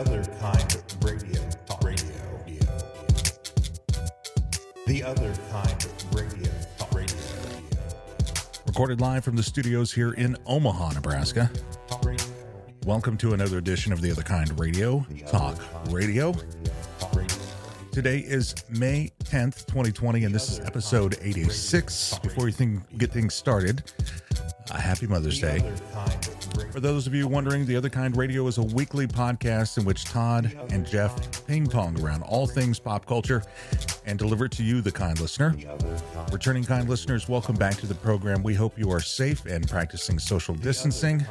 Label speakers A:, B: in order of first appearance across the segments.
A: other kind of radio. Talk Radio. The other kind of radio. Talk Radio.
B: Recorded live from the studios here in Omaha, Nebraska. Welcome to another edition of The Other Kind Radio, Talk Radio. Today is May 10th, 2020, and this is episode 86. Before you think, get things started, uh, happy Mother's Day. For those of you wondering, The Other Kind Radio is a weekly podcast in which Todd and Jeff ping pong around all things pop culture and deliver to you, the kind listener. Returning kind listeners, welcome back to the program. We hope you are safe and practicing social distancing.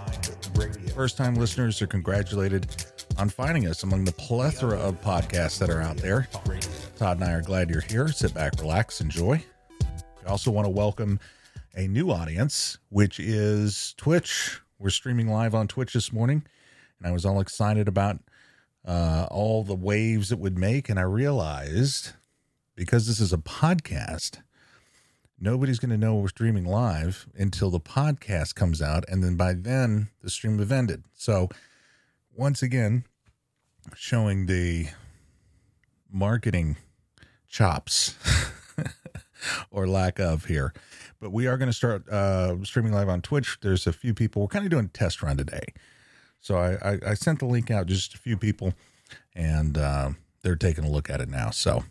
B: First time listeners are congratulated on finding us among the plethora of podcasts that are out there. Todd and I are glad you're here. Sit back, relax, enjoy. I also want to welcome a new audience, which is Twitch. We're streaming live on Twitch this morning, and I was all excited about uh, all the waves it would make. And I realized because this is a podcast, nobody's going to know we're streaming live until the podcast comes out. And then by then, the stream have ended. So, once again, showing the marketing chops or lack of here. But we are going to start uh, streaming live on Twitch. There's a few people. We're kind of doing a test run today. So I, I, I sent the link out just a few people, and uh, they're taking a look at it now. So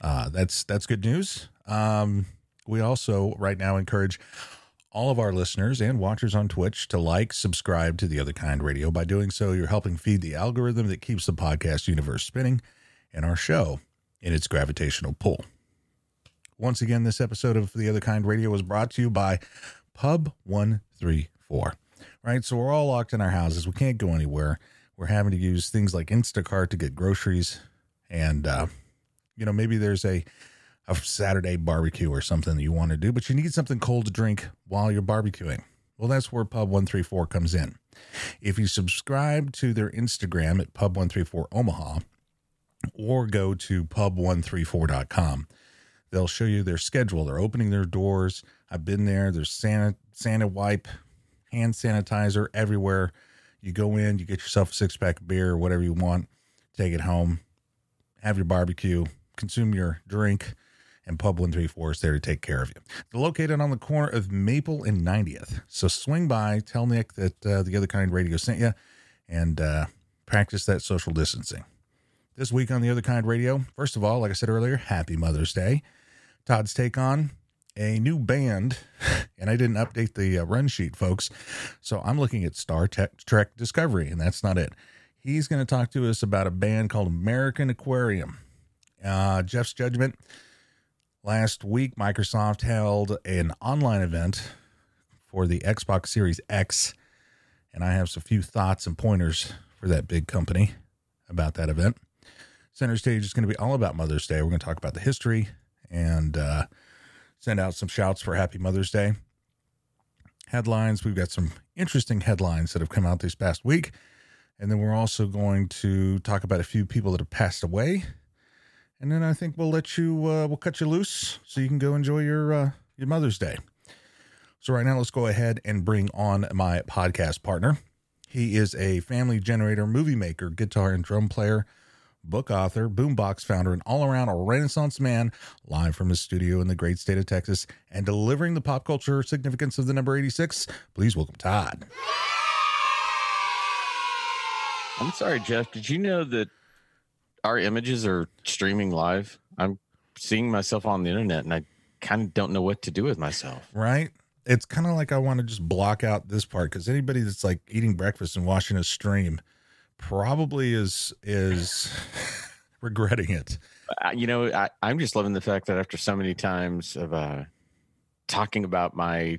B: uh, that's that's good news. Um, we also right now encourage all of our listeners and watchers on Twitch to like, subscribe to the Other Kind Radio. By doing so, you're helping feed the algorithm that keeps the podcast universe spinning and our show in its gravitational pull. Once again, this episode of The Other Kind Radio was brought to you by Pub 134. Right? So we're all locked in our houses. We can't go anywhere. We're having to use things like Instacart to get groceries. And, uh, you know, maybe there's a, a Saturday barbecue or something that you want to do, but you need something cold to drink while you're barbecuing. Well, that's where Pub 134 comes in. If you subscribe to their Instagram at Pub 134 Omaha or go to pub134.com, they'll show you their schedule. They're opening their doors. I've been there. There's Santa Santa wipe, hand sanitizer everywhere. You go in, you get yourself a six pack of beer whatever you want, take it home, have your barbecue, consume your drink, and Pub 134 is there to take care of you. They're located on the corner of Maple and 90th. So swing by, tell Nick that uh, the other kind radio sent you, and uh, practice that social distancing. This week on the other kind radio, first of all, like I said earlier, happy Mother's Day. Todd's take on a new band, and I didn't update the uh, run sheet, folks. So I'm looking at Star Trek, Trek Discovery, and that's not it. He's going to talk to us about a band called American Aquarium. Uh, Jeff's Judgment. Last week, Microsoft held an online event for the Xbox Series X, and I have some few thoughts and pointers for that big company about that event. Center stage is going to be all about Mother's Day. We're going to talk about the history and uh, send out some shouts for Happy Mother's Day. Headlines we've got some interesting headlines that have come out this past week. And then we're also going to talk about a few people that have passed away. And then I think we'll let you, uh, we'll cut you loose so you can go enjoy your, uh, your Mother's Day. So, right now, let's go ahead and bring on my podcast partner. He is a family generator, movie maker, guitar and drum player, book author, boombox founder, and all around a renaissance man, live from his studio in the great state of Texas and delivering the pop culture significance of the number 86. Please welcome Todd.
C: I'm sorry, Jeff. Did you know that our images are streaming live? I'm seeing myself on the internet and I kind of don't know what to do with myself.
B: Right? It's kind of like I want to just block out this part because anybody that's like eating breakfast and watching a stream probably is is regretting it.
C: You know, I, I'm just loving the fact that after so many times of uh, talking about my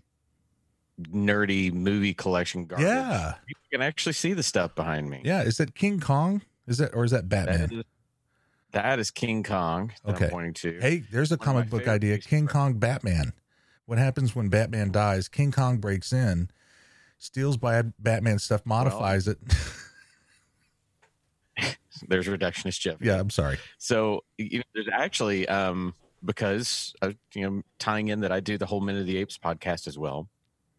C: nerdy movie collection garbage,
B: Yeah.
C: you can actually see the stuff behind me.
B: Yeah. Is that King Kong? Is that or is that
C: That
B: Batman?
C: is, that is King Kong that
B: Okay.
C: I'm pointing to.
B: Hey, there's a
C: One
B: comic book idea. King Kong Batman. What happens when Batman dies? King Kong breaks in, steals bad Batman stuff, modifies it.
C: There's reductionist Jeff.
B: yeah, I'm sorry.
C: So you know, there's actually um, because uh, you know tying in that I do the whole Minute of the Apes podcast as well.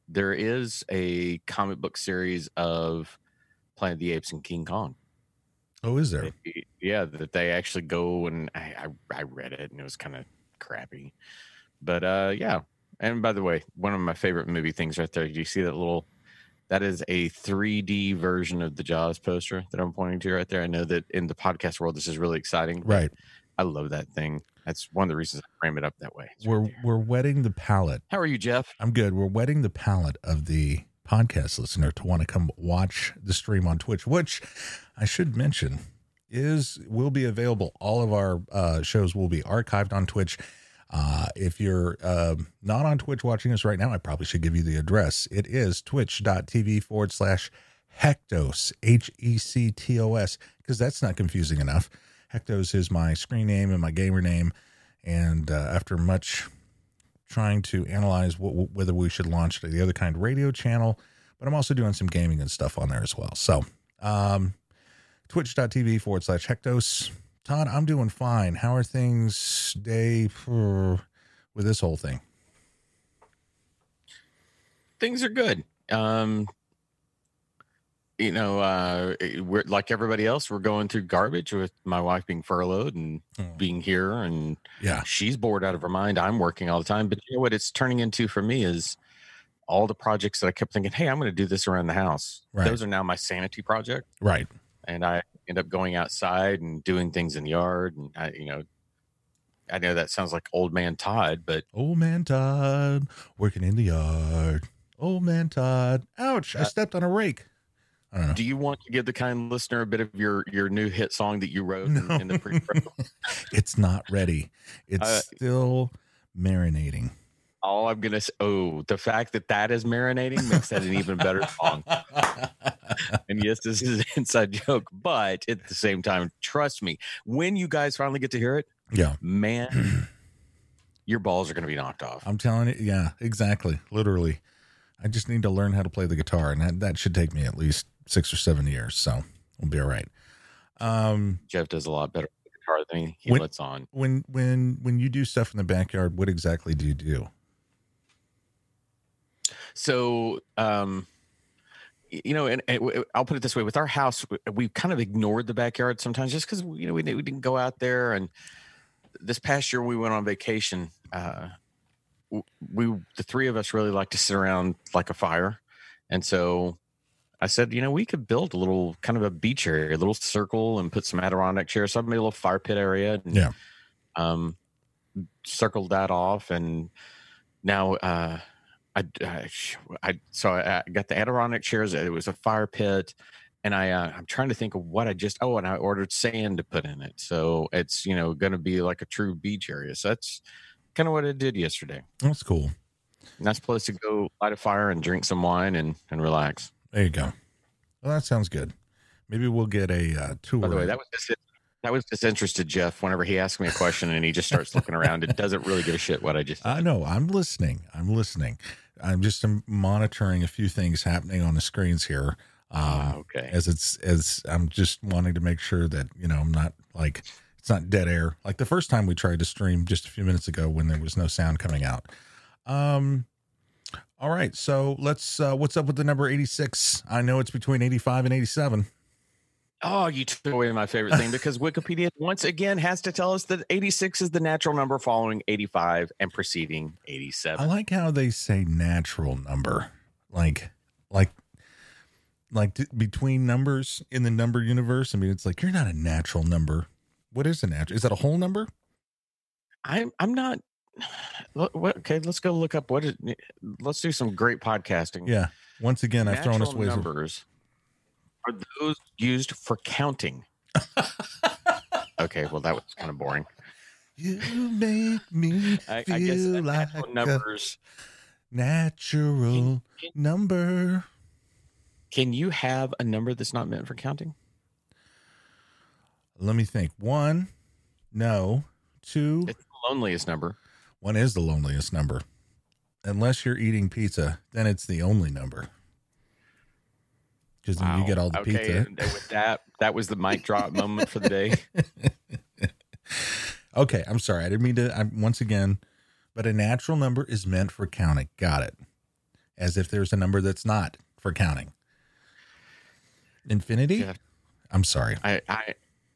C: There is a comic book series of Planet of the Apes and King Kong.
B: Oh, is there?
C: They- yeah, that they actually go and I I, I read it and it was kind of crappy, but uh, yeah. And by the way, one of my favorite movie things right there. Do you see that little? That is a 3D version of the Jaws poster that I'm pointing to right there. I know that in the podcast world, this is really exciting.
B: Right.
C: I love that thing. That's one of the reasons I frame it up that way. It's
B: We're
C: right
B: we're wetting the palate.
C: How are you, Jeff?
B: I'm good. We're wetting the palate of the podcast listener to want to come watch the stream on Twitch, which I should mention is will be available. All of our uh, shows will be archived on Twitch. Uh, if you're um not on Twitch watching us right now, I probably should give you the address. It is twitch.tv forward slash Hectos, H E C T O S, because that's not confusing enough. Hectos is my screen name and my gamer name. And uh, after much trying to analyze what, whether we should launch the other kind of radio channel, but I'm also doing some gaming and stuff on there as well. So, um, twitch.tv forward slash Hectos. Todd, I'm doing fine. How are things day for, with this whole thing?
C: Things are good. Um, you know, uh, we're like everybody else. We're going through garbage with my wife being furloughed and
B: Mm.
C: being here, and
B: Yeah.
C: she's bored out of her mind. I'm working all the time, but you know what it's turning into for me is all the projects that I kept thinking, "Hey, I'm going to do this around the house."
B: Right.
C: Those are now my sanity project,
B: Right.
C: and I end up going outside and doing things in the yard, and I, you know, I know that sounds like old man Todd, but
B: Old man Todd working in the yard. Old man Todd. Ouch. I
C: Uh,
B: stepped on a rake.
C: Do you want to give the kind listener a bit of your your new hit song that you wrote in,
B: No.
C: in the pre?
B: it's not ready. It's
C: Uh,
B: still marinating.
C: All I'm gonna say, oh, the fact that that is marinating makes that an even better song. And yes, this is an inside joke, but at the same time, trust me, when you guys finally get to hear it,
B: Yeah.
C: man, your balls are gonna be knocked off.
B: I'm telling you. Yeah, exactly. Literally. I just need to learn how to play the guitar, and that, that should take me at least six or seven years. So we'll be all right. Um,
C: Jeff does a lot better guitar than he
B: When-
C: lets on.
B: when when when you do stuff in the backyard, what exactly do you do?
C: So, um, you know, and, and I'll put it this way: with our house, we kind of ignored the backyard sometimes, just because you know we, didn't- we didn't go out there. And this past year, we went on vacation. Uh, we the three of us really like to sit around like a fire, and so I said, you know, we could build a little kind of a beach area, a little circle, and put some Adirondack chairs. So I made a little fire pit area. And,
B: Yeah.
C: Um, circled that off, and now uh, I, I, I so I I got the Adirondack chairs. It was a fire pit, and I uh, I'm trying to think of what I just oh, and I ordered sand to put in it. So it's you know going to be like a true beach area. So that's kind of what I did yesterday.
B: That's cool.
C: Nice place to go light a fire and drink some wine and and relax.
B: There you go. Well, that sounds good. Maybe we'll get a uh, tour.
C: By the way, that was dis- that was disinterested Jeff. Whenever he asks me a question and he just starts looking around, it doesn't really give a shit what I just.
B: I know. I'm listening. I'm listening. I'm just monitoring a few things happening on the screens here. Um,
C: okay.
B: as it's as I'm just wanting to make sure that you know I'm not like it's not dead air like the first time we tried to stream just a few minutes ago when there was no sound coming out. Um. All right, so let's. uh What's up with the number 86? I know it's between 85 and 87.
C: Oh, you took away my favorite thing because Wikipedia once again has to tell us that 86 is the natural number following 85 and preceding 87.
B: I like how they say natural number, like, like, like t- between numbers in the number universe. I mean, it's like you're not a natural number. What is a natural? Is that a whole number?
C: I'm I'm not. What, okay, let's go look up what is. Let's do some great podcasting.
B: Yeah. Once again, I've thrown us
C: Natural
B: of-
C: numbers are those used for counting. okay, well that was kind of boring.
B: You make me
C: I,
B: feel
C: I guess
B: like
C: numbers.
B: natural
C: Can,
B: number.
C: can you have a number that's not meant for counting?
B: Let me think. One, no. Two,
C: It's the loneliest number.
B: one is the loneliest number. Unless you're eating pizza, then it's the only number. Because then you get all the
C: okay,
B: pizza.
C: and with that, that was the mic drop moment for the day.
B: Okay, I'm sorry. I didn't mean to. I, once again, but a natural number is meant for counting. Got it. As if there's a number that's not for counting. Infinity.
C: Yeah.
B: I'm sorry.
C: I, I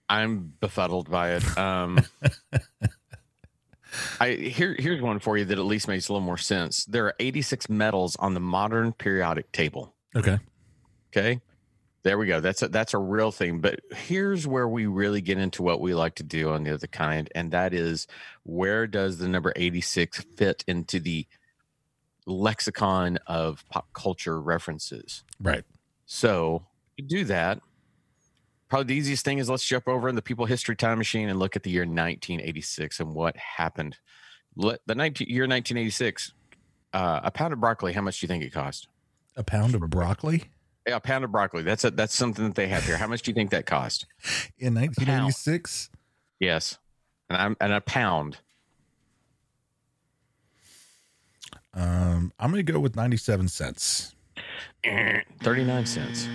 C: I'm befuddled by it. Um, I here here's one for you that at least makes a little more sense. There are 86 metals on the modern periodic table.
B: Okay.
C: Okay. There we go. That's a, that's a real thing. But here's where we really get into what we like to do on the other kind, and that is where does the number 86 fit into the lexicon of pop culture references?
B: Right.
C: So to do that, probably the easiest thing is let's jump over in the people history time machine and look at the year 1986 and what happened. Let the 19, year 1986, uh, a pound of broccoli. How much do you think it cost?
B: A pound of broccoli
C: Yeah, a pound of broccoli. That's a, that's something that they have here. How much do you think that cost?
B: in 1986.
C: Yes, and I'm and a pound.
B: Um, I'm going to go with 97 cents.
C: 39 cents.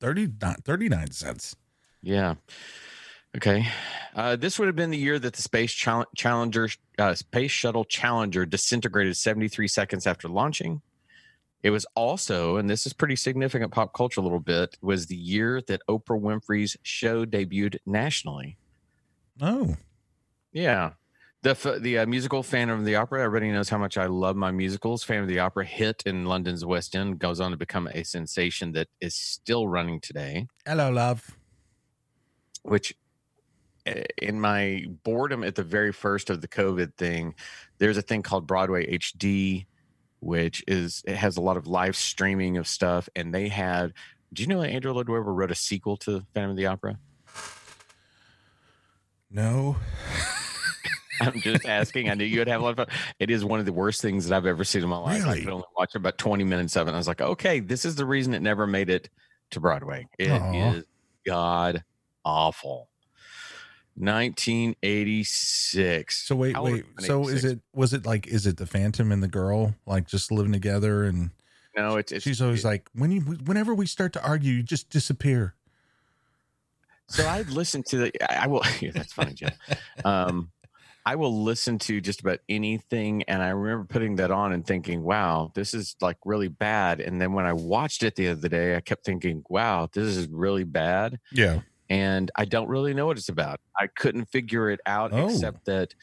B: 30, 39 cents.
C: Yeah. Okay. Uh, this would have been the year that the space Chal- Challenger, uh, space shuttle Challenger, disintegrated 73 seconds after launching. It was also, and this is pretty significant pop culture a little bit, was the year that Oprah Winfrey's show debuted nationally.
B: Oh,
C: Yeah. The the uh, musical Phantom of the Opera. Everybody knows how much I love my musicals. Phantom of the Opera hit in London's West End, goes on to become a sensation that is still running today.
B: hello, love.
C: which uh, in my boredom at the very first of the COVID thing, there's a thing called Broadway HD, which is it has a lot of live streaming of stuff. And they had, do you know that Andrew Lloyd Webber wrote a sequel to Phantom of the Opera?
B: No.
C: I'm just asking. I knew you would have a lot of fun. It is one of the worst things that I've ever seen in my life. I
B: Really?
C: could only watch about 20 minutes of it. And I was like, okay, this is the reason it never made it to Broadway. It
B: Aw.
C: is god awful. 1986.
B: So wait,
C: How
B: wait. So is it was it like is it the Phantom and the girl like just living together and
C: No, it's, it's
B: she's always like when you whenever we start to argue you just disappear.
C: So I listened to the. I I will. Yeah, that's funny, Jeff. Um, I will listen to just about anything, and I remember putting that on and thinking, "Wow, this is like really bad." And then when I watched it the other day, I kept thinking, "Wow, this is really bad,"
B: Yeah.
C: And I don't really know what it's about. I couldn't figure it out,
B: Oh.
C: except that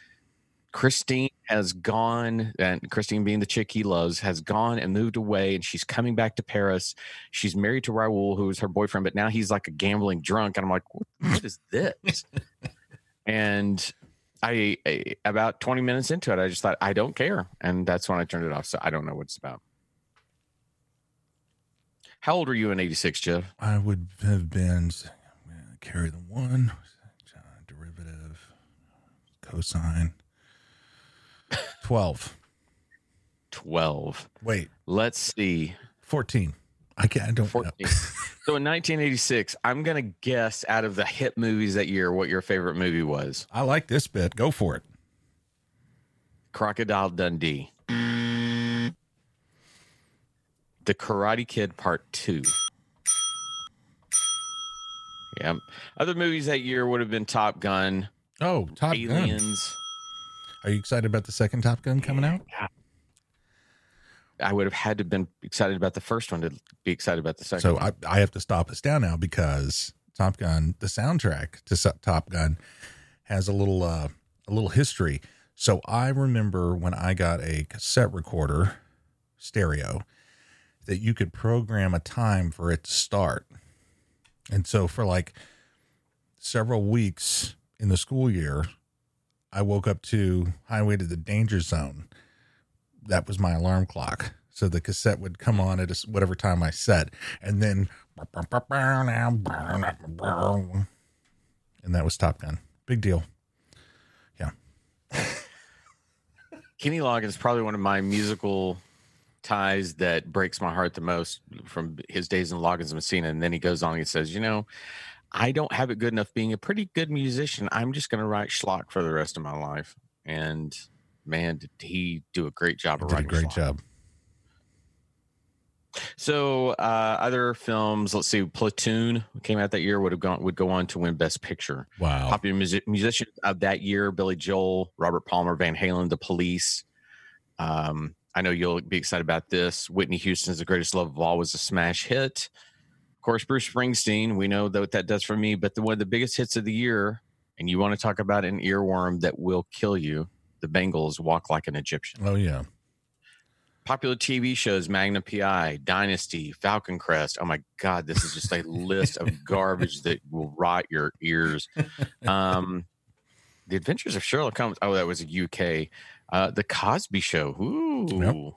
C: Christine has gone, and Christine being the chick he loves, has gone and moved away, and she's coming back to Paris. She's married to Raoul, who is her boyfriend, but now he's like a gambling drunk, and I'm like, what, what is this? and I, I, about 20 minutes into it, I just thought, I don't care, and that's when I turned it off. So I don't know what it's about. How old were you in '86, Jeff?
B: I would have been carry the one uh, derivative cosine 12.
C: 12.
B: Wait,
C: Let's see.
B: 14. I can't I don't
C: 14.
B: know.
C: so in 1986, I'm going to guess out of the hit movies that year what your favorite movie was.
B: I like this bit. Go for it.
C: Crocodile Dundee. Mm. The Karate Kid Part 2. Yeah. Other movies that year would have been Top Gun,
B: Oh, Top Gun.
C: Aliens.
B: Are you excited about the second Top Gun coming out?
C: I would have had to been excited about the first one to be excited about the second.
B: So. I, I have to stop us down now because Top Gun, the soundtrack to Top Gun, has a little uh, a little history. So I remember when I got a cassette recorder stereo that you could program a time for it to start. And so for like several weeks in the school year, I woke up to Highway to the Danger Zone. That was my alarm clock. So the cassette would come on at whatever time I set, and then and that was Top Gun. Big deal. Yeah.
C: Kenny Loggins is probably one of my musical ties that breaks my heart the most from his days in Loggins and Messina. And then he goes on and says, You know, I don't have it good enough being a pretty good musician. I'm just going to write schlock for the rest of my life. And man, did he do a great job of
B: Did a
C: writing
B: great
C: schlock.
B: job.
C: So uh, other films, let's see, Platoon came out that year would have gone would go on to win Best Picture.
B: Wow.
C: Popular music, musicians of that year: Billy Joel, Robert Palmer, Van Halen, The Police. Um, I know you'll be excited about this. Whitney Houston's "The Greatest Love of All" was a smash hit. Of course, Bruce Springsteen. We know that what that does for me. But the one of the biggest hits of the year, and you want to talk about an earworm that will kill you. The Bangles "Walk Like an Egyptian."
B: Oh yeah.
C: popular TV shows Magnum PI, Dynasty, Falcon Crest. Oh my God, this is just a list of garbage that will rot your ears. Um, the Adventures of Sherlock Holmes. Oh, that was a UK. Uh, the Cosby Show. Ooh.
B: Yep.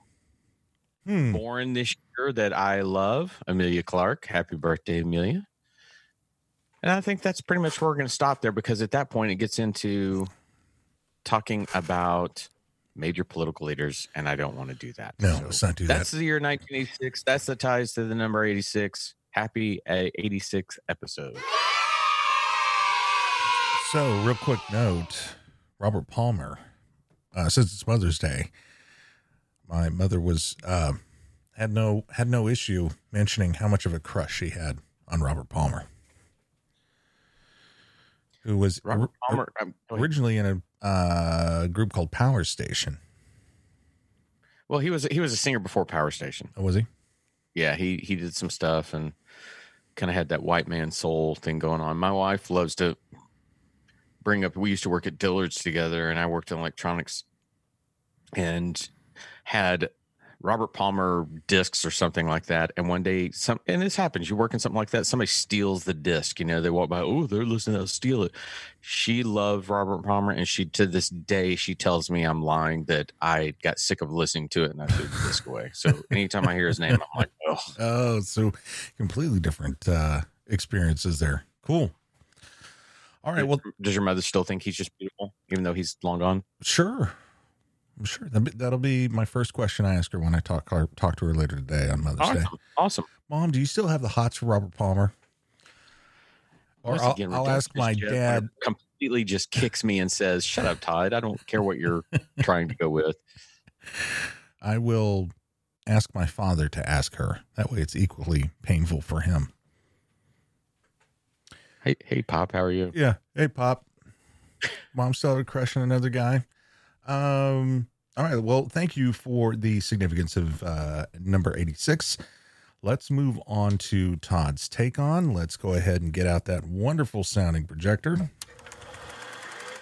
B: Hmm.
C: Born this year that I love, Emilia Clarke. Happy birthday, Emilia. And I think that's pretty much where we're going to stop there because at that point it gets into talking about major political leaders, and I don't want to do that.
B: No,
C: So
B: let's not do
C: that's
B: that.
C: That's the year 1986. That's the ties to the number 86. Happy uh, 86 episode.
B: So, real quick note Robert Palmer, uh, since it's Mother's Day, my mother was, uh, had no, had no issue mentioning how much of a crush she had on Robert Palmer, who was
C: Robert Palmer. um,
B: originally in a uh, group called Power Station.
C: well, he was he was a singer before Power Station.
B: Oh, was he?
C: yeah, he he did some stuff and kind of had that white man soul thing going on. My wife loves to bring up. We used to work at Dillard's together, and I worked in electronics, and had Robert Palmer discs or something like that. And one day, some and this happens. You work in something like that. Somebody steals the disc. You know, they walk by. Oh, they're listening. They'll steal it. She loved Robert Palmer, and she to this day she tells me I'm lying that I got sick of listening to it and I threw the disc away. So anytime I hear his name, I'm like, oh,
B: Oh, so completely different uh, experiences there. Cool. All right. Well,
C: does your mother still think he's just beautiful, even though he's long gone?
B: Sure. I'm sure that'll be, my first question I ask her when I talk her, talk to her later today on Mother's Day.
C: Awesome. awesome.
B: Mom, do you still have the hots for Robert Palmer? Or I'll, I'll ask my dad.
C: Completely just kicks me and says, "Shut up, Todd. I don't care what you're trying to go with."
B: I will ask my father to ask her. That way, it's equally painful for him.
C: Hey, hey, Pop, how are you?
B: Yeah. Hey, Pop. Mom started crushing another guy. Um. All right. Well, thank you for the significance of uh, number 86. Let's move on to Todd's take on. Let's go ahead and get out that wonderful sounding projector.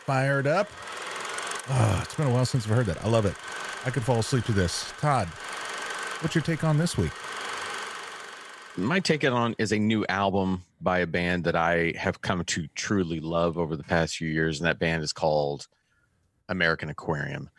B: Fired up. Ah, it's been a while since I've heard that. I love it. I could fall asleep to this. Todd, what's your take on this week?
C: My take it on is a new album by a band that I have come to truly love over the past few years, and that band is called American Aquarium.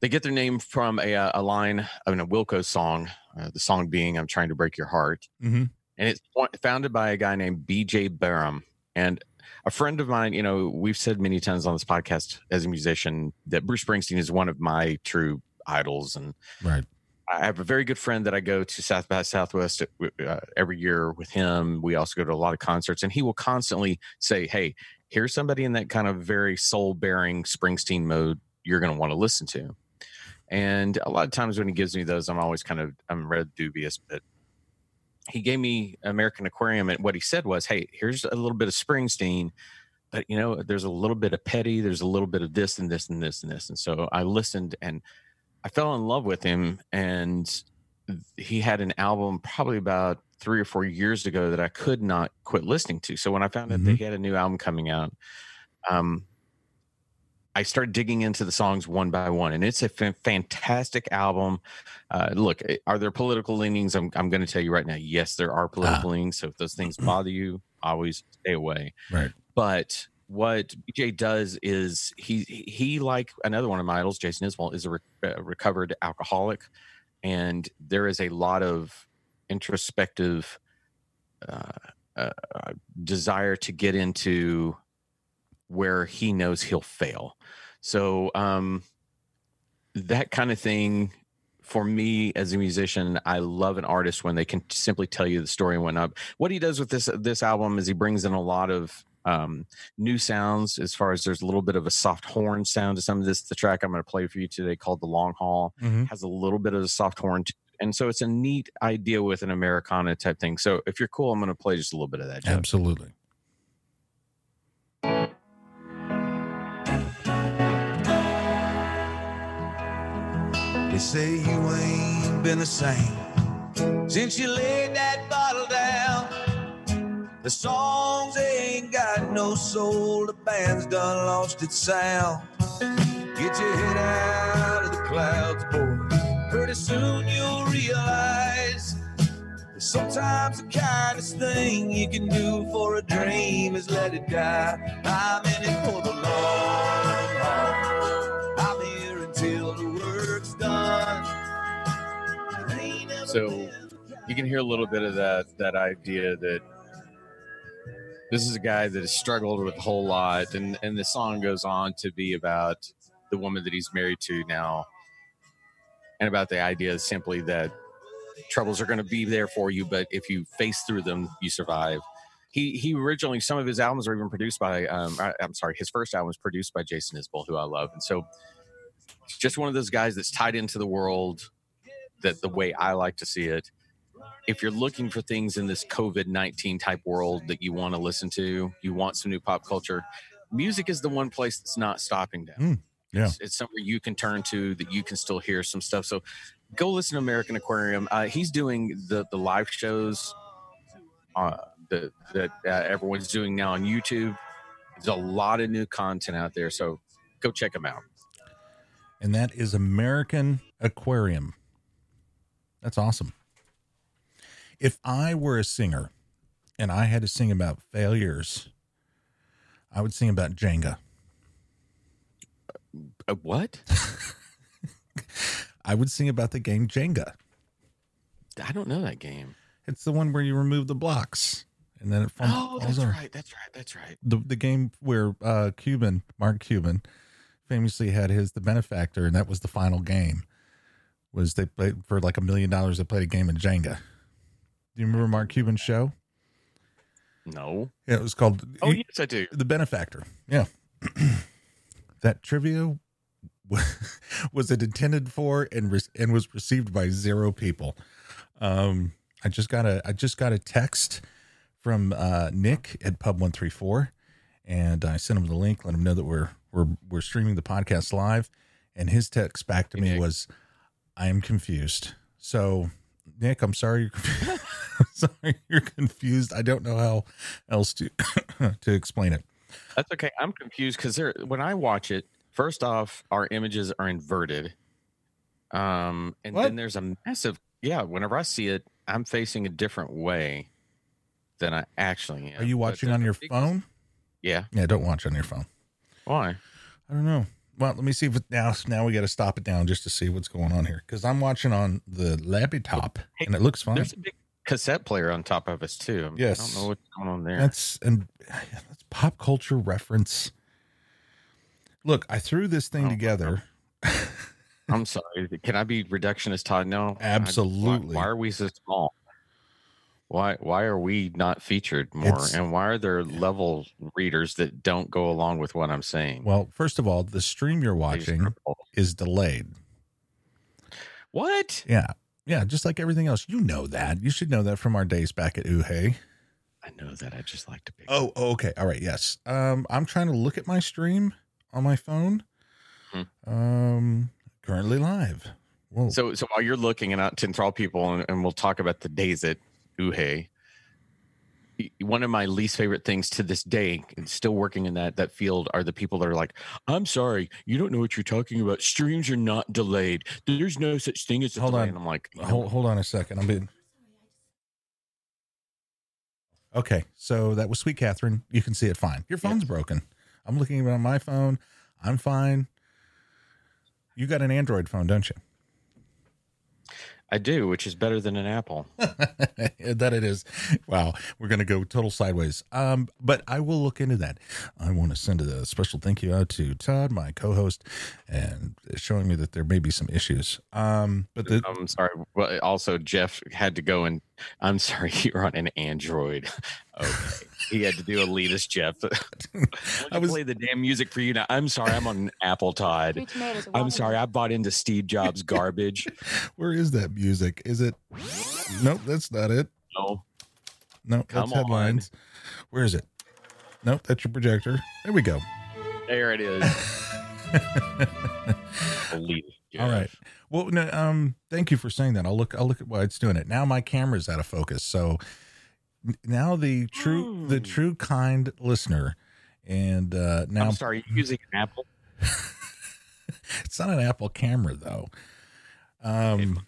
C: They get their name from a, uh, a line of a Wilco song, uh, the song being "I'm Trying to Break Your Heart."
B: Mm-hmm.
C: and it's founded by a guy named BJ Barham. And a friend of mine, you know, we've said many times on this podcast as a musician that Bruce Springsteen is one of my true idols. And
B: Right.
C: I have a very good friend that I go to South by Southwest uh, every year with him. We also go to a lot of concerts, and he will constantly say, Hey, here's somebody in that kind of very soul bearing Springsteen mode you're going to want to listen to. And a lot of times when he gives me those, I'm always kind of, I'm red dubious, but he gave me American Aquarium, and what he said was, "Hey, here's a little bit of Springsteen, but you know, there's a little bit of Petty, there's a little bit of this and this and this and this." And so I listened, and I fell in love with him. And he had an album probably about three or four years ago that I could not quit listening to. So when I found out that he had a new album coming out, um, I started digging into the songs one by one, and it's a fantastic album. Uh, look, eh, are there political leanings? I'm, I'm going to tell you right now, yes, there are political leanings. So if those things bother you, always stay away.
B: Right.
C: But what BJ does is he he like another one of my idols, Jason Isbell, is a, re- a recovered alcoholic, and there is a lot of introspective uh, uh, desire to get into where he knows he'll fail. So um, that kind of thing for me as a musician, I love an artist when they can simply tell you the story and whatnot. What he does with this this album is he brings in a lot of um, new sounds. As far as there's a little bit of a soft horn sound to some of this. The track I'm going to play for you today called "The Long Haul"
B: Mhm.
C: has a little bit of a soft horn, to, and so it's a neat idea with an Americana type thing. So if you're cool, I'm going to play just a little bit of that. Jeff.
B: Absolutely.
D: They say you ain't been the same since you laid that bottle down. The songs ain't no soul, the band's done lost its sound. Get your head out of the clouds, boy. Pretty soon you'll realize that sometimes the kindest thing you can do for a dream is let it die. I'm in it for the long haul. I'm here until the work's done. There ain't never
C: So, you can hear a little bit of that that idea that this is a guy that has struggled with a whole lot and and the song goes on to be about the woman that he's married to now and about the idea simply that troubles are going to be there for you but if you face through them you survive. He he originally some of his albums were even produced by um I, i'm sorry his first album was produced by jason isbell who i love and so just one of those guys that's tied into the world that the way i like to see it if you're looking for things in this COVID 19 type world that you want to listen to, you want some new pop culture, music is the one place that's not stopping down.
B: Mm, yeah.
C: It's, it's somewhere you can turn to that you can still hear some stuff. So go listen to American Aquarium. Uh, he's doing the, the live shows uh, that, that uh, everyone's doing now on YouTube. There's a lot of new content out there. So go check him out.
B: And that is American Aquarium. That's awesome. If I were a singer and I had to sing about failures, I would sing about Jenga.
C: Uh, what?
B: I would sing about the game Jenga.
C: I don't know that game.
B: It's the one where you remove the blocks and then it falls,
C: Oh, that's
B: over.
C: right. That's right. That's right.
B: The the game where uh Cuban, Mark Cuban, famously had his the benefactor, and that was the final game. Was they played for like a million dollars they played a game of Jenga. Do you remember Mark Cuban's show?
C: No.
B: Yeah, it was called
C: Oh, yes, I do.
B: The Benefactor. Yeah. that trivia was it intended for and re- and was received by zero people. Um, I just got a I just got a text from uh, Nick at Pub One Three Four, and I sent him the link, let him know that we're we're we're streaming the podcast live, and his text back to
C: Hey,
B: me
C: Nick.
B: was, "I am confused." So, Nick, I'm sorry you're confused. Sorry you're confused. I don't know how else to to explain it.
C: That's okay. I'm confused because there when I watch it, first off, our images are inverted. Um, and
B: What?
C: then there's a massive yeah, whenever I see it, I'm facing a different way than I actually am.
B: Are you watching on your
C: big-
B: phone?
C: Yeah.
B: Yeah, don't watch on your phone.
C: Why?
B: I don't know. Well, let me see if it, now. Now we got to stop it down just to see what's going on here because I'm watching on the laptop
C: Hey,
B: and it looks fine.
C: There's a big cassette player on top of us too.
B: Yes, I
C: don't know what's going on there.
B: That's and that's pop culture reference. Look, I threw this thing
C: Oh,
B: together.
C: I'm sorry. Can I be reductionist, Todd? No.
B: Absolutely.
C: Why, why are we so small? Why why are we not featured more?
B: It's-
C: and why are there level readers that don't go along with what I'm saying?
B: Well, first of all, the stream you're watching is delayed.
C: What?
B: Yeah, yeah, just like everything else. You know that. You should know that from our days back at Uhe.
C: I know that. I just like to pick.
B: Oh, oh, okay. All right. Yes. Um, I'm trying to look at my stream on my phone.
C: Hmm.
B: Um, currently live. Whoa.
C: So so while you're looking and out to enthrall people, and, and we'll talk about the days at Uhe. One of my least favorite things to this day, and still working in that that field, are the people that are like, "I'm sorry, you don't know what you're talking about. Streams are not delayed. There's no such thing as a
B: Hold
C: delay."
B: on.
C: And I'm like, hold, oh.
B: hold on a second. I'm being. Okay, so that was Sweet Catherine. You can see it fine. Your phone's broken. I'm looking at my phone. I'm fine. You got an Android phone, don't you?
C: I do, which is better than an Apple.
B: that it is. Wow, we're gonna go total sideways. Um, but I will look into that. I want to send a special thank you out to Todd, my co-host, and showing me that there may be some issues. Um, but the
C: I'm sorry. Well, also Jeff had to go and I'm sorry, you're on an Android. Okay. he had to do elitist Jeff. I was play the damn music for you now. I'm sorry, I'm on an Apple Todd. I'm sorry, I bought into Steve Jobs garbage.
B: Where is that music? Is it Nope, that's not it.
C: No.
B: Nope, that's headlines. On. Where is it? Nope, that's your projector. There we go.
C: There it is. elitist.
B: All right. Well, no, um, thank you for saying that. I'll look. I'll look at why it's doing it. Now my camera's out of focus, so now the true, the hmm. true kind listener, and uh, now
C: I'm sorry, using an Apple.
B: it's not an Apple camera though. Um,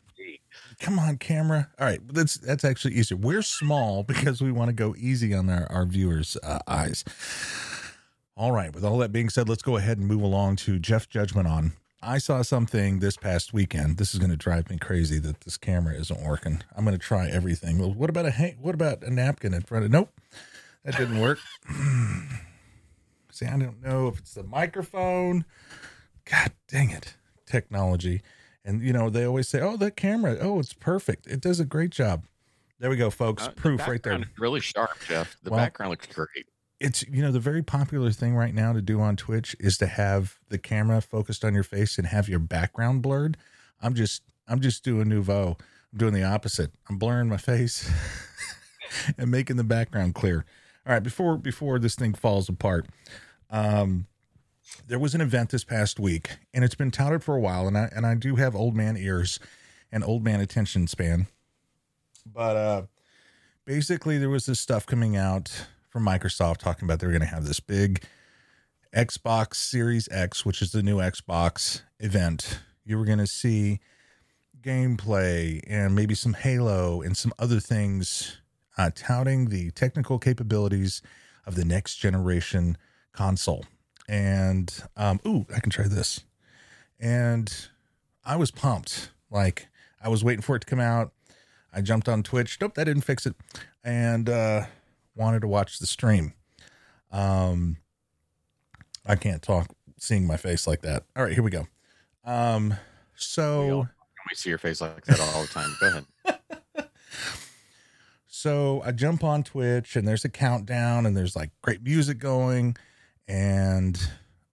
B: come on, camera. All right, that's that's actually easier. We're small because we want to go easy on our our viewers' uh, eyes. All right. With all that being said, let's go ahead and move along to Jeff Judgment on I saw something this past weekend. This is going to drive me crazy that this camera isn't working. I'm going to try everything. Well, what about a what about a napkin in front of? Nope, that didn't work. See, I don't know if it's the microphone. God dang it, technology. And you know they always say, "Oh, that camera. Oh, it's perfect. It does a great job." There we go, folks. Uh, Proof right there.
C: Really sharp, Jeff. The well, background looks great
B: it's you know the very popular thing right now to do on Twitch is to have the camera focused on your face and have your background blurred. I'm just I'm just doing nouveau. I'm doing the opposite. I'm blurring my face and making the background clear. All right, before before this thing falls apart, um, there was an event this past week, and it's been touted for a while, and I and I do have old man ears and old man attention span, but uh, basically there was this stuff coming out from Microsoft talking about they're going to have this big Xbox Series X, which is the new Xbox event. You were going to see gameplay and maybe some Halo and some other things uh, touting the technical capabilities of the next generation console. And, um, ooh, I can try this. And I was pumped. Like, I was waiting for it to come out. I jumped on Twitch. Nope, that didn't fix it. And, uh, wanted to watch the stream. Um, I can't talk seeing my face like that. All right, here we go. Um, so
C: we see your face like that all the time. Go ahead.
B: so I jump on Twitch and there's a countdown and there's like great music going, and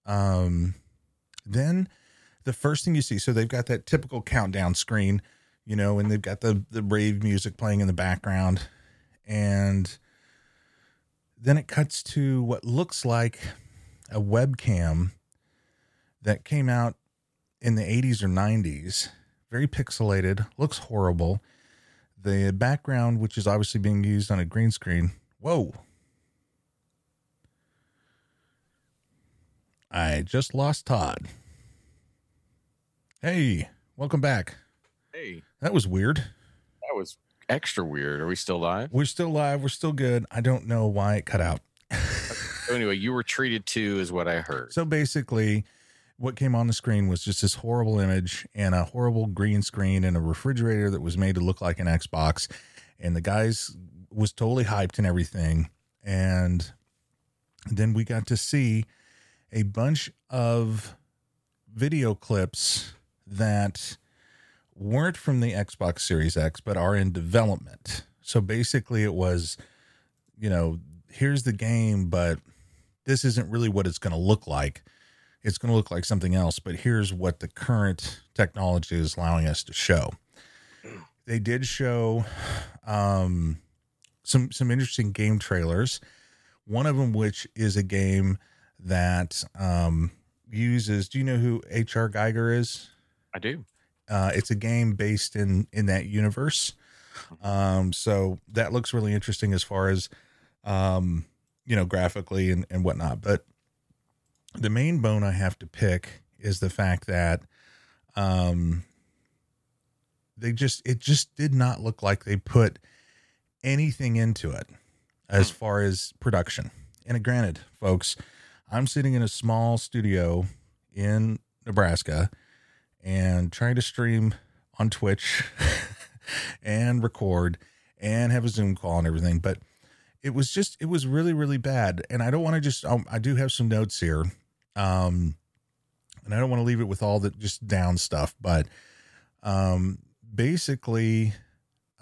B: um, then the first thing you see, so they've got that typical countdown screen, you know, and they've got the the rave music playing in the background, and then it cuts to what looks like a webcam that came out in the 80s or 90s. Very pixelated, looks horrible. The background, which is obviously being used on a green screen. Whoa. I just lost Todd. Hey, welcome back.
C: Hey.
B: That was weird.
C: That was extra weird. Are we still live?
B: We're still live. We're still good. I don't know why it cut out.
C: so anyway, you were treated to, is what I heard.
B: So basically, what came on the screen was just this horrible image and a horrible green screen and a refrigerator that was made to look like an Xbox. And the guys was totally hyped and everything. And then we got to see a bunch of video clips that weren't from the Xbox Series X, but are in development. So basically, it was, you know, here's the game, but this isn't really what it's going to look like. It's going to look like something else, but here's what the current technology is allowing us to show. They did show um, some some interesting game trailers. One of them, which is a game that um, uses. Do you know who H.R. Giger is?
C: I do.
B: Uh, it's a game based in in that universe. Um, so that looks really interesting as far as um, you know, graphically and, and whatnot. But the main bone I have to pick is the fact that um they just it just did not look like they put anything into it as far as production. And granted, folks, I'm sitting in a small studio in Nebraska and trying to stream on Twitch and record and have a Zoom call and everything. But it was just, it was really, really bad. And I don't want to just, um, I do have some notes here. Um, and I don't want to leave it with all the just down stuff, but um, basically,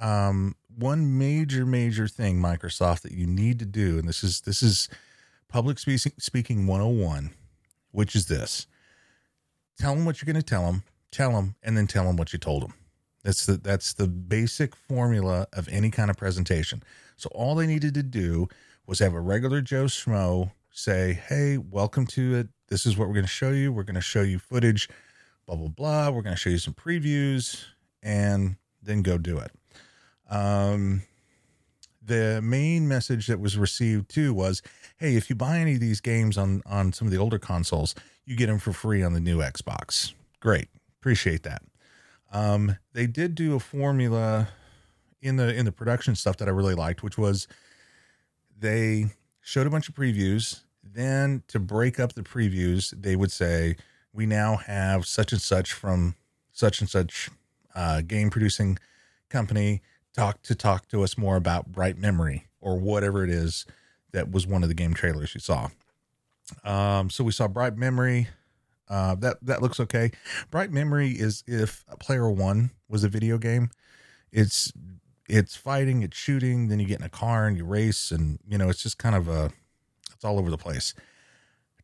B: um, one major major thing Microsoft that you need to do and this is this is public speaking speaking 101 which is this tell them what you're going to tell them tell them and then tell them what you told them that's the that's the basic formula of any kind of presentation. So all they needed to do was have a regular joe schmo say hey welcome to it. This is what we're going to show you. We're going to show you footage blah blah blah. We're going to show you some previews and then go do it. Um the main message that was received too was hey if you buy any of these games on on some of the older consoles you get them for free on the new xbox. Great. Appreciate that. Um they did do a formula in the in the production stuff that i really liked which was they showed a bunch of previews. Then to break up the previews they would say we now have such and such from such and such uh, game producing company. Talk to talk to us more about bright memory or whatever it is that was one of the game trailers you saw um so we saw bright memory. Uh that that looks okay. Bright memory is if player one was a video game it's it's fighting it's shooting then you get in a car and you race and you know it's just kind of a it's all over the place.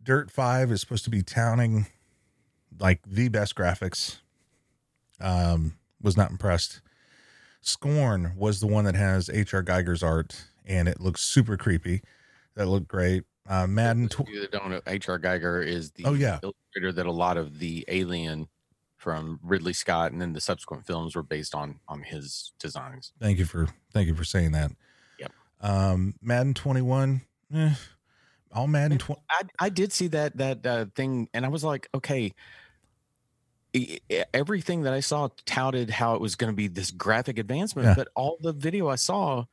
B: Dirt 5 is supposed to be towning like the best graphics. Um was not impressed. Scorn was the one that has H.R. Giger's art and it looks super creepy. That looked great uh madden tw-
C: You don't know, H.R. Giger is the
B: Oh, yeah.
C: illustrator that a lot of the Alien from Ridley Scott and then the subsequent films were based on on his designs.
B: thank you for thank you for saying that
C: Yep.
B: um madden 21 eh, all madden 20
C: I I did see that that uh, thing, and I was like, okay. Everything that I saw touted how it was going to be this graphic advancement,
B: Yeah.
C: but all the video I saw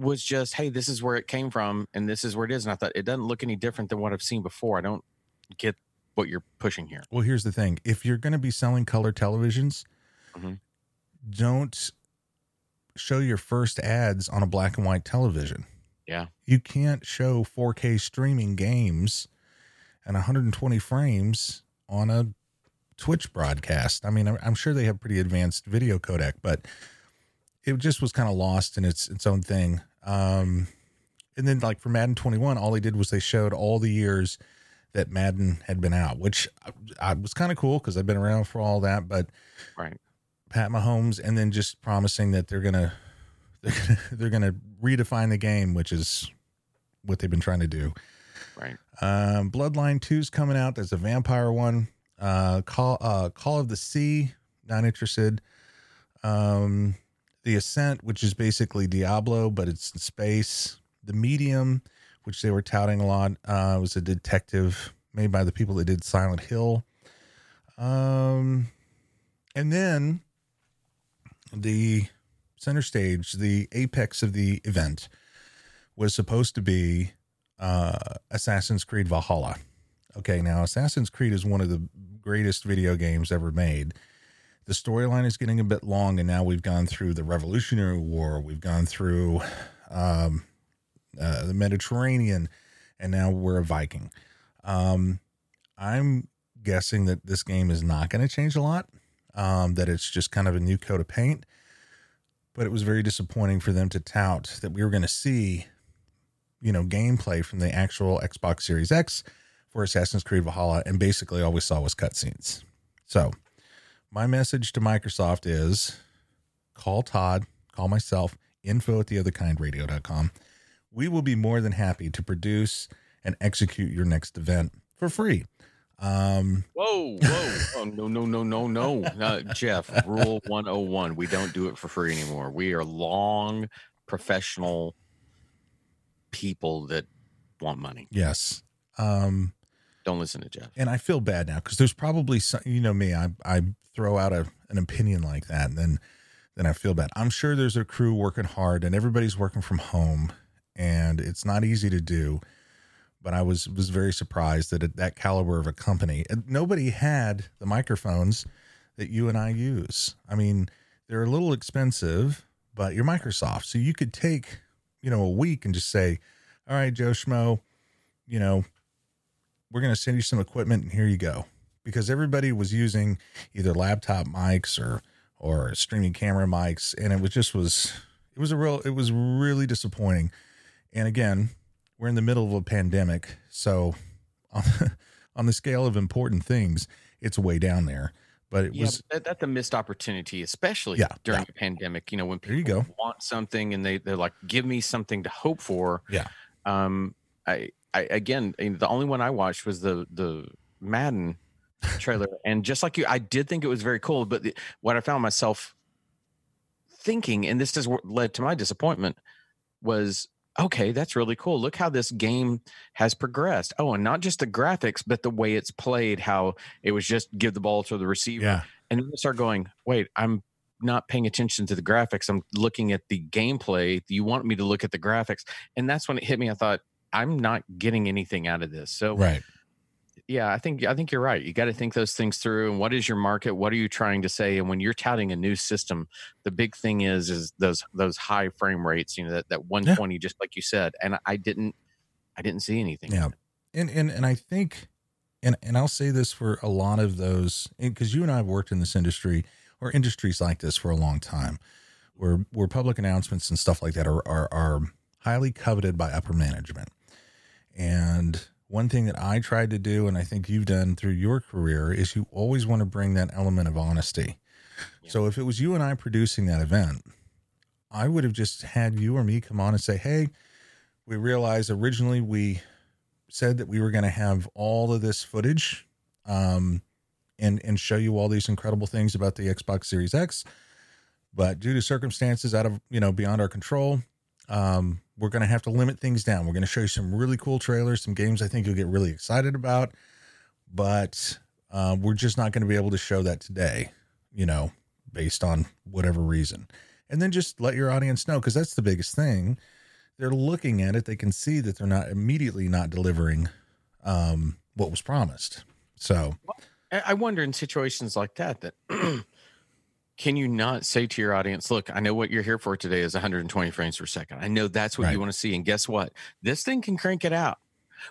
C: was just, "Hey, this is where it came from, and this is where it is." And I thought it doesn't look any different than what I've seen before. I don't get what you're pushing here.
B: Well, here's the thing: if you're going to be selling color televisions,
C: Mhm.
B: don't show your first ads on a black and white television.
C: Yeah.
B: You can't show 4K streaming games and 120 frames on a Twitch broadcast. I mean, I'm- I'm sure they have pretty advanced video codec, but it just was kind of lost in its its own thing. Um, and then, like for Madden 21, all they did was they showed all the years that Madden had been out, which I, I was kind of cool because I've been around for all that. But
C: Right.
B: Pat Mahomes, and then just promising that they're gonna they're gonna, they're gonna redefine the game, which is what they've been trying to do.
C: Right.
B: Um, Bloodline 2's coming out. There's a vampire one. Uh, Call uh, Call of the Sea. Not interested. Um, the Ascent, which is basically Diablo, but it's in space. The Medium, which they were touting a lot, uh, was a detective made by the people that did Silent Hill. Um, and then the center stage, the apex of the event, was supposed to be uh, Assassin's Creed Valhalla. Okay, now Assassin's Creed is one of the greatest video games ever made. The storyline is getting a bit long, and now we've gone through the Revolutionary War, we've gone through um, uh, the Mediterranean, and now we're a Viking. Um, I'm guessing that this game is not going to change a lot, um, that it's just kind of a new coat of paint. But it was very disappointing for them to tout that we were going to see you know, gameplay from the actual Xbox Series X for Assassin's Creed Valhalla, and basically all we saw was cutscenes. So, my message to Microsoft is call Todd, call myself, info at the other theotherkindradio.com. We will be more than happy to produce and execute your next event for free. Um,
C: Whoa, whoa. oh, no, no, no, no, no. Uh, Jeff, rule 101. We don't do it for free anymore. We are long professional people that want money.
B: yes. Um,
C: Don't listen to Jeff.
B: and I feel bad now because there's probably some, you know me, I I throw out a, an opinion like that, and then then I feel bad. I'm sure there's a crew working hard, and everybody's working from home, and it's not easy to do. But I was was very surprised that at that caliber of a company, nobody had the microphones that you and I use. I mean, they're a little expensive, but you're Microsoft, so you could take you know a week and just say, "All right, Joe Schmo, you know." We're going to send you some equipment and here you go because everybody was using either laptop mics or or streaming camera mics and it was just was it was a real it was really disappointing. And again, we're in the middle of a pandemic, so on, on the scale of important things, it's way down there. But it
C: yeah,
B: was
C: but that, that's a missed opportunity, especially
B: Yeah,
C: during
B: yeah.
C: a pandemic. You know, when
B: There you
C: people
B: go.
C: want something and they they're like, "Give me something to hope for."
B: Yeah.
C: Um. I. I again, the only one I watched was the the Madden trailer, and just like you, I did think it was very cool. But the, what I found myself thinking, and this is what led to my disappointment, was okay, that's really cool. Look how this game has progressed. Oh, and not just the graphics, but the way it's played, how it was just give the ball to the receiver.
B: yeah,
C: And then I start going, wait, I'm not paying attention to the graphics. I'm looking at the gameplay. You want me to look at the graphics. And that's when it hit me. I thought, I'm not getting anything out of this. So
B: right.
C: yeah, I think I think you're right. You got to think those things through. And what is your market? What are you trying to say? And when you're touting a new system, the big thing is is those those high frame rates. You know that that 120, just like you said. And I didn't I didn't see anything.
B: Yeah. And and and I think and and I'll say this for a lot of those because you and I have worked in this industry or industries like this for a long time, where where public announcements and stuff like that are are, are highly coveted by upper management. And one thing that I tried to do, and I think you've done through your career, is you always want to bring that element of honesty. So if it was you and I producing that event, I would have just had you or me come on and say, "Hey, we realized originally we said that we were going to have all of this footage um, and and show you all these incredible things about the Xbox Series X, but due to circumstances out of you know beyond our control, um, we're going to have to limit things down. We're going to show you some really cool trailers, some games I think you'll get really excited about, but uh, we're just not going to be able to show that today, you know, based on whatever reason. And then just let your audience know because that's the biggest thing they're looking at it, they can see that they're not immediately not delivering um, what was promised. So
C: I I wonder in situations like that that can you not say to your audience, look, I know what you're here for today is 120 frames per second. I know that's what
B: Right.
C: you want to see. And guess what? This thing can crank it out.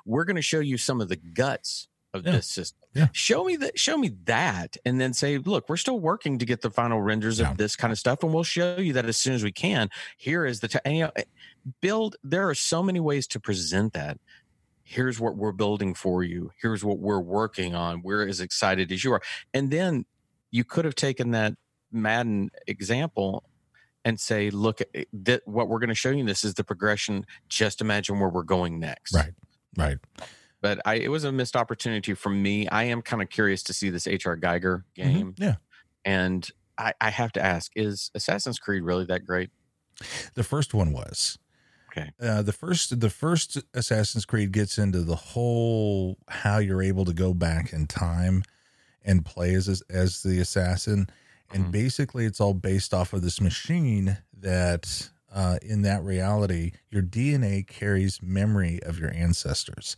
C: We're going to show you some of the guts of
B: Yeah.
C: this system.
B: Yeah.
C: Show me that show me that and then say, look, we're still working to get the final renders
B: Yeah.
C: of this kind of stuff and we'll show you that as soon as we can. Here is the t- and, you know, build there are so many ways to present that here's what we're building for you here's what we're working on we're as excited as you are and then you could have taken that madden example and say look at that what we're going to show you this is the progression just imagine where we're going next
B: Right. right,
C: but i it was a missed opportunity for me i am kind of curious to see this H.R. Giger game
B: Mhm. yeah.
C: and I, I have to ask is assassin's creed really that great
B: The first one was
C: okay
B: uh, the first. The first Assassin's Creed gets into the whole how you're able to go back in time and play as as the assassin, and
C: Mhm.
B: basically it's all based off of this machine that. Uh, in that reality, your DNA carries memory of your ancestors.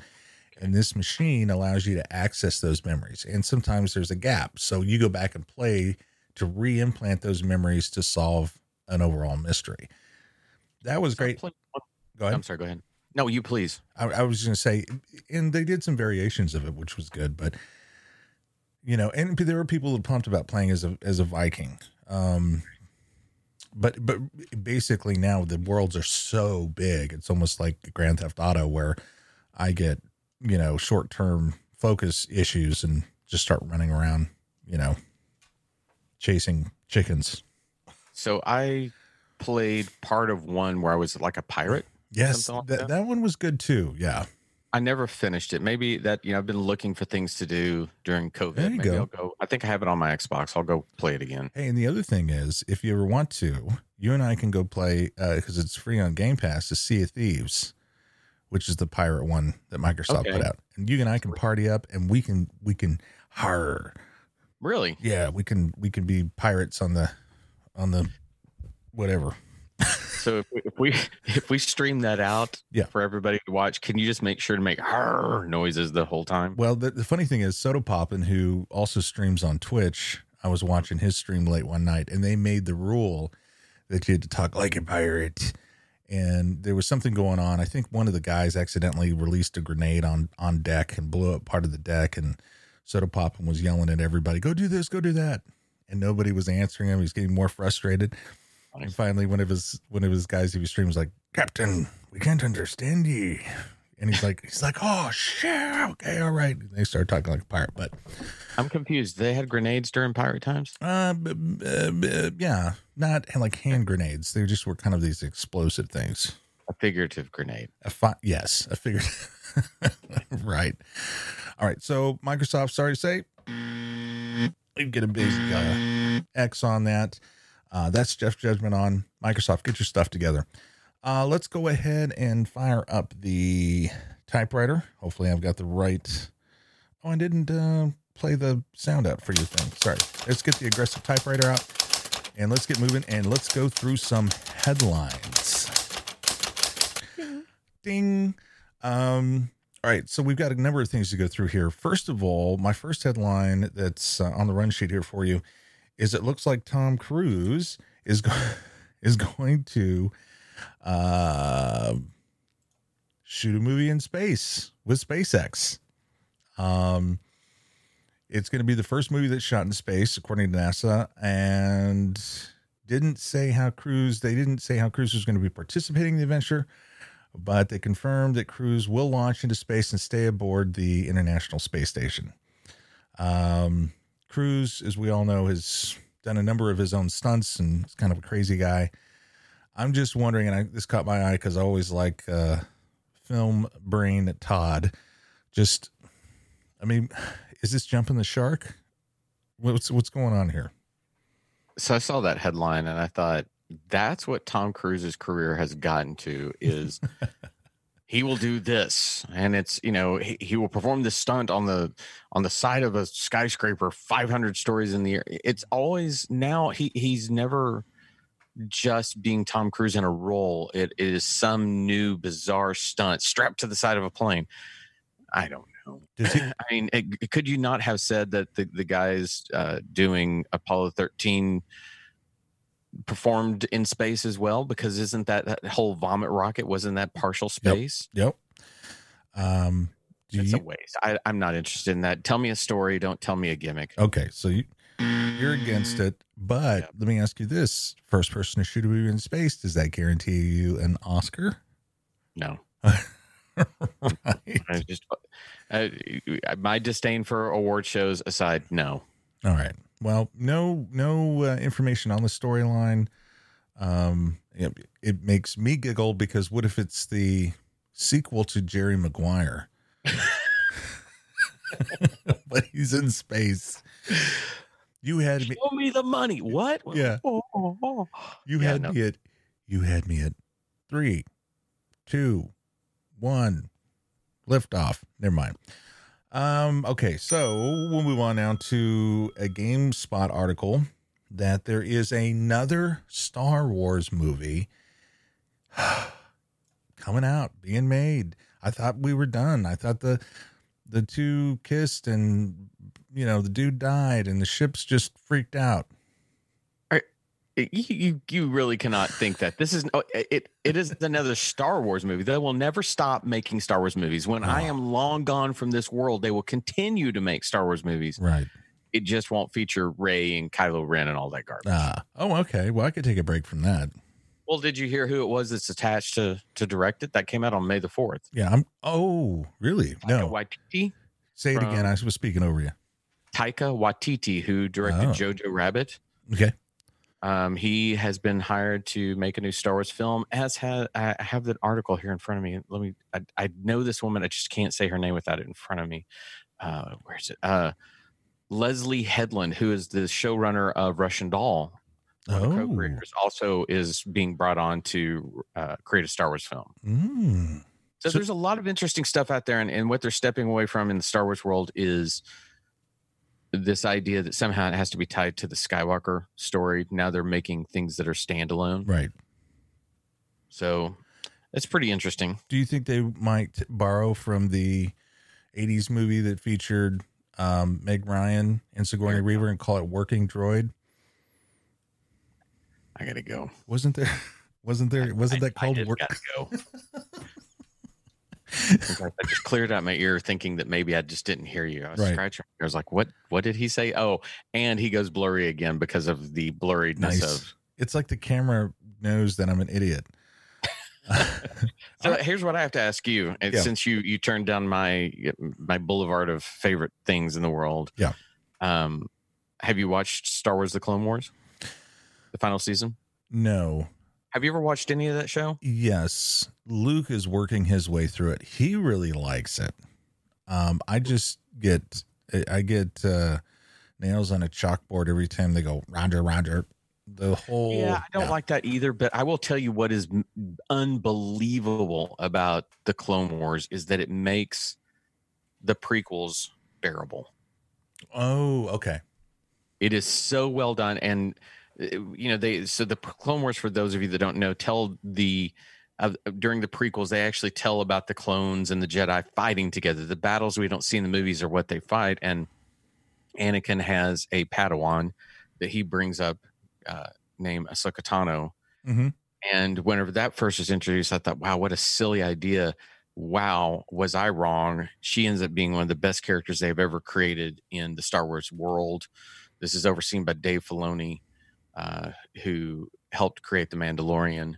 B: And this machine allows you to access those memories. And sometimes there's a gap. So you go back and play to re implant those memories to solve an overall mystery. That was great.
C: Play-
B: Go ahead.
C: i'm sorry go ahead no you please
B: I, I was going to say, and they did some variations of it, which was good. But you know, and there were people who pumped about playing as a as a Viking. Um, but but basically now the worlds are so big, it's almost like Grand Theft Auto, where I get you know short term focus issues and just start running around, you know, chasing chickens.
C: So I played part of one where I was like a pirate.
B: Yes,
C: like
B: that,
C: that?
B: that one was good too. Yeah.
C: I never finished it. Maybe that you know I've been looking for things to do during COVID.
B: There you
C: Maybe
B: go.
C: I'll go. I think I have it on my Xbox. I'll go play it again.
B: Hey, and the other thing is, if you ever want to, you and I can go play uh, because it's free on Game Pass. The Sea of Thieves, which is the pirate one that Microsoft
C: Okay.
B: put out, and you and I can party up, and we can we can har
C: Really?
B: yeah we can we can be pirates on the on the whatever.
C: So if we, if we if we stream that out
B: Yeah.
C: for everybody to watch, can you just make sure to make "Arr" noises the whole time?
B: Well, the, the funny thing is, Sodapoppin, who also streams on Twitch, I was watching his stream late one night, and they made the rule that you had to talk like a pirate. And there was something going on. I think one of the guys accidentally released a grenade on on deck and blew up part of the deck. And Sodapoppin was yelling at everybody, "Go do this, go do that," and nobody was answering him. He was getting more frustrated. And finally, one of his one of his guys who streams like, Captain, we can't understand ye. And he's like, he's like, oh shit, okay, all right. And they start talking like a pirate, but
C: I'm confused. They had grenades during pirate times.
B: uh, b- b- b- yeah, not like hand grenades. They just were kind of these explosive things.
C: A figurative grenade.
B: A fi- yes, I figured. right. All right. So Microsoft, sorry to say, you get a big uh, X on that. Uh, that's Jeff's Judgment on Microsoft. Get your stuff together. Uh, let's go ahead and fire up the typewriter. Hopefully, I've got the right. Oh, I didn't uh, play the sound out for your thing. Sorry. Let's get the aggressive typewriter out and let's get moving and let's go through some headlines. Ding. Um, all right, so we've got a number of things to go through here. First of all, my first headline that's uh, on the run sheet here for you is it looks like Tom Cruise is go- is going to uh, shoot a movie in space with SpaceX. Um, it's going to be the first movie that's shot in space, according to NASA, and didn't say how Cruise. They didn't say how Cruise was going to be participating in the adventure but they confirmed that Cruise will launch into space and stay aboard the International Space Station. Um, Cruise, as we all know, has done a number of his own stunts and is kind of a crazy guy. I'm just wondering, and I, this caught my eye because I always like uh, film brain Todd. Just, I mean, is this jumping the shark? What's what's going on here?
C: So I saw that headline and I thought that's what Tom Cruise's career has gotten to is he will do this. And it's you know he, he will perform this stunt on the on the side of a skyscraper 500 stories in the air. It's always now he he's never just being Tom Cruise in a role. It is some new bizarre stunt strapped to the side of a plane. I don't know.
B: Does he,
C: I mean, it, could you not have said that the, the guys uh, doing Apollo 13 performed in space as well? Because isn't that, that whole vomit rocket, wasn't that partial space?
B: yep. Um, do
C: It's
B: you,
C: a waste. I, I'm not interested in that. Tell me a story. Don't tell me a gimmick.
B: Okay, so you you're against it, but
C: Yeah.
B: let me ask you this: first person to shoot a movie in space, does that guarantee you an Oscar?
C: No.
B: right.
C: I just, my disdain for award shows aside, no.
B: All right. Well, no, no uh, information on the storyline. Um, it, it makes me giggle because what if it's the sequel to Jerry Maguire? but he's in space. You had me.
C: Show me the money. What?
B: Yeah.
C: Oh, oh, oh.
B: You
C: Yeah,
B: had
C: no.
B: me at you had me at three, two, one, lift off. Never mind. Um, okay, so we'll move on now to a GameSpot article that there is another Star Wars movie coming out, being made. I thought we were done. I thought the the two kissed and you know the dude died and the ships just freaked out.
C: You, you you really cannot think that this is oh, it it is another Star Wars movie. They will never stop making Star Wars movies. When I
B: Oh.
C: am long gone from this world, they will continue to make Star Wars movies.
B: Right.
C: It just won't feature Rey and Kylo Ren and all that garbage.
B: Ah, oh, okay. Well, I could take a break from that.
C: well, did you hear who it was that's attached to to direct it? That came out on May the fourth.
B: Yeah, I'm. Oh, really? No.
C: Waititi,
B: Say it again. I was speaking over you.
C: Taika Waititi, who directed
B: Oh.
C: Jojo Rabbit.
B: Okay.
C: Um, he has been hired to make a new Star Wars film. As had I have that article here in front of me. Let me. I, I know this woman. I just can't say her name without it in front of me. Uh, where's it? Uh, Leslie Headland, who is the showrunner of Russian Doll, one of the
B: Oh.
C: co-creators, also is being brought on to uh, create a Star Wars film.
B: Mm.
C: So,
B: So-
C: there's a lot of interesting stuff out there, and, and what they're stepping away from in the Star Wars world is this idea that somehow it has to be tied to the Skywalker story. Now they're making things that are standalone.
B: Right.
C: So it's pretty interesting.
B: Do you think they might borrow from the '80s movie that featured um, Meg Ryan and Sigourney
C: we
B: Weaver and call it Working Droid?
C: I gotta go.
B: Wasn't there? Wasn't there? Wasn't
C: I-
B: that called
C: I
B: Work?
C: go. I just cleared out my ear, thinking that maybe I just didn't hear you. I was
B: Right.
C: scratching. I was like, "What? What did he say?" Oh, and he goes blurry again because of the blurriness
B: Nice.
C: of
B: it's like the camera knows that I'm an idiot.
C: So here's what I have to ask you, and
B: Yeah.
C: since you you turned down my my boulevard of favorite things in the world.
B: Yeah.
C: Um, have you watched Star Wars: The Clone Wars, the final season?
B: no.
C: Have you ever watched any of that show?
B: Yes, Luke is working his way through it. He really likes it. Um, I just get I get uh, nails on a chalkboard every time they go Roger, Roger. The whole
C: Yeah, I don't like that either. But I will tell you what is unbelievable about the Clone Wars is that it makes the prequels bearable.
B: Oh, okay.
C: It is so well done, and you know they. So the Clone Wars, for those of you that don't know, tell the uh, during the prequels they actually tell about the clones and the Jedi fighting together. The battles we don't see in the movies are what they fight, and Anakin has a Padawan that he brings up uh, named Ahsoka Tano.
B: Mm-hmm.
C: And whenever that first was introduced, I thought, wow, what a silly idea. Wow, was I wrong? She ends up being one of the best characters they've ever created in the Star Wars world. This is overseen by Dave Filoni, uh, who helped create The Mandalorian.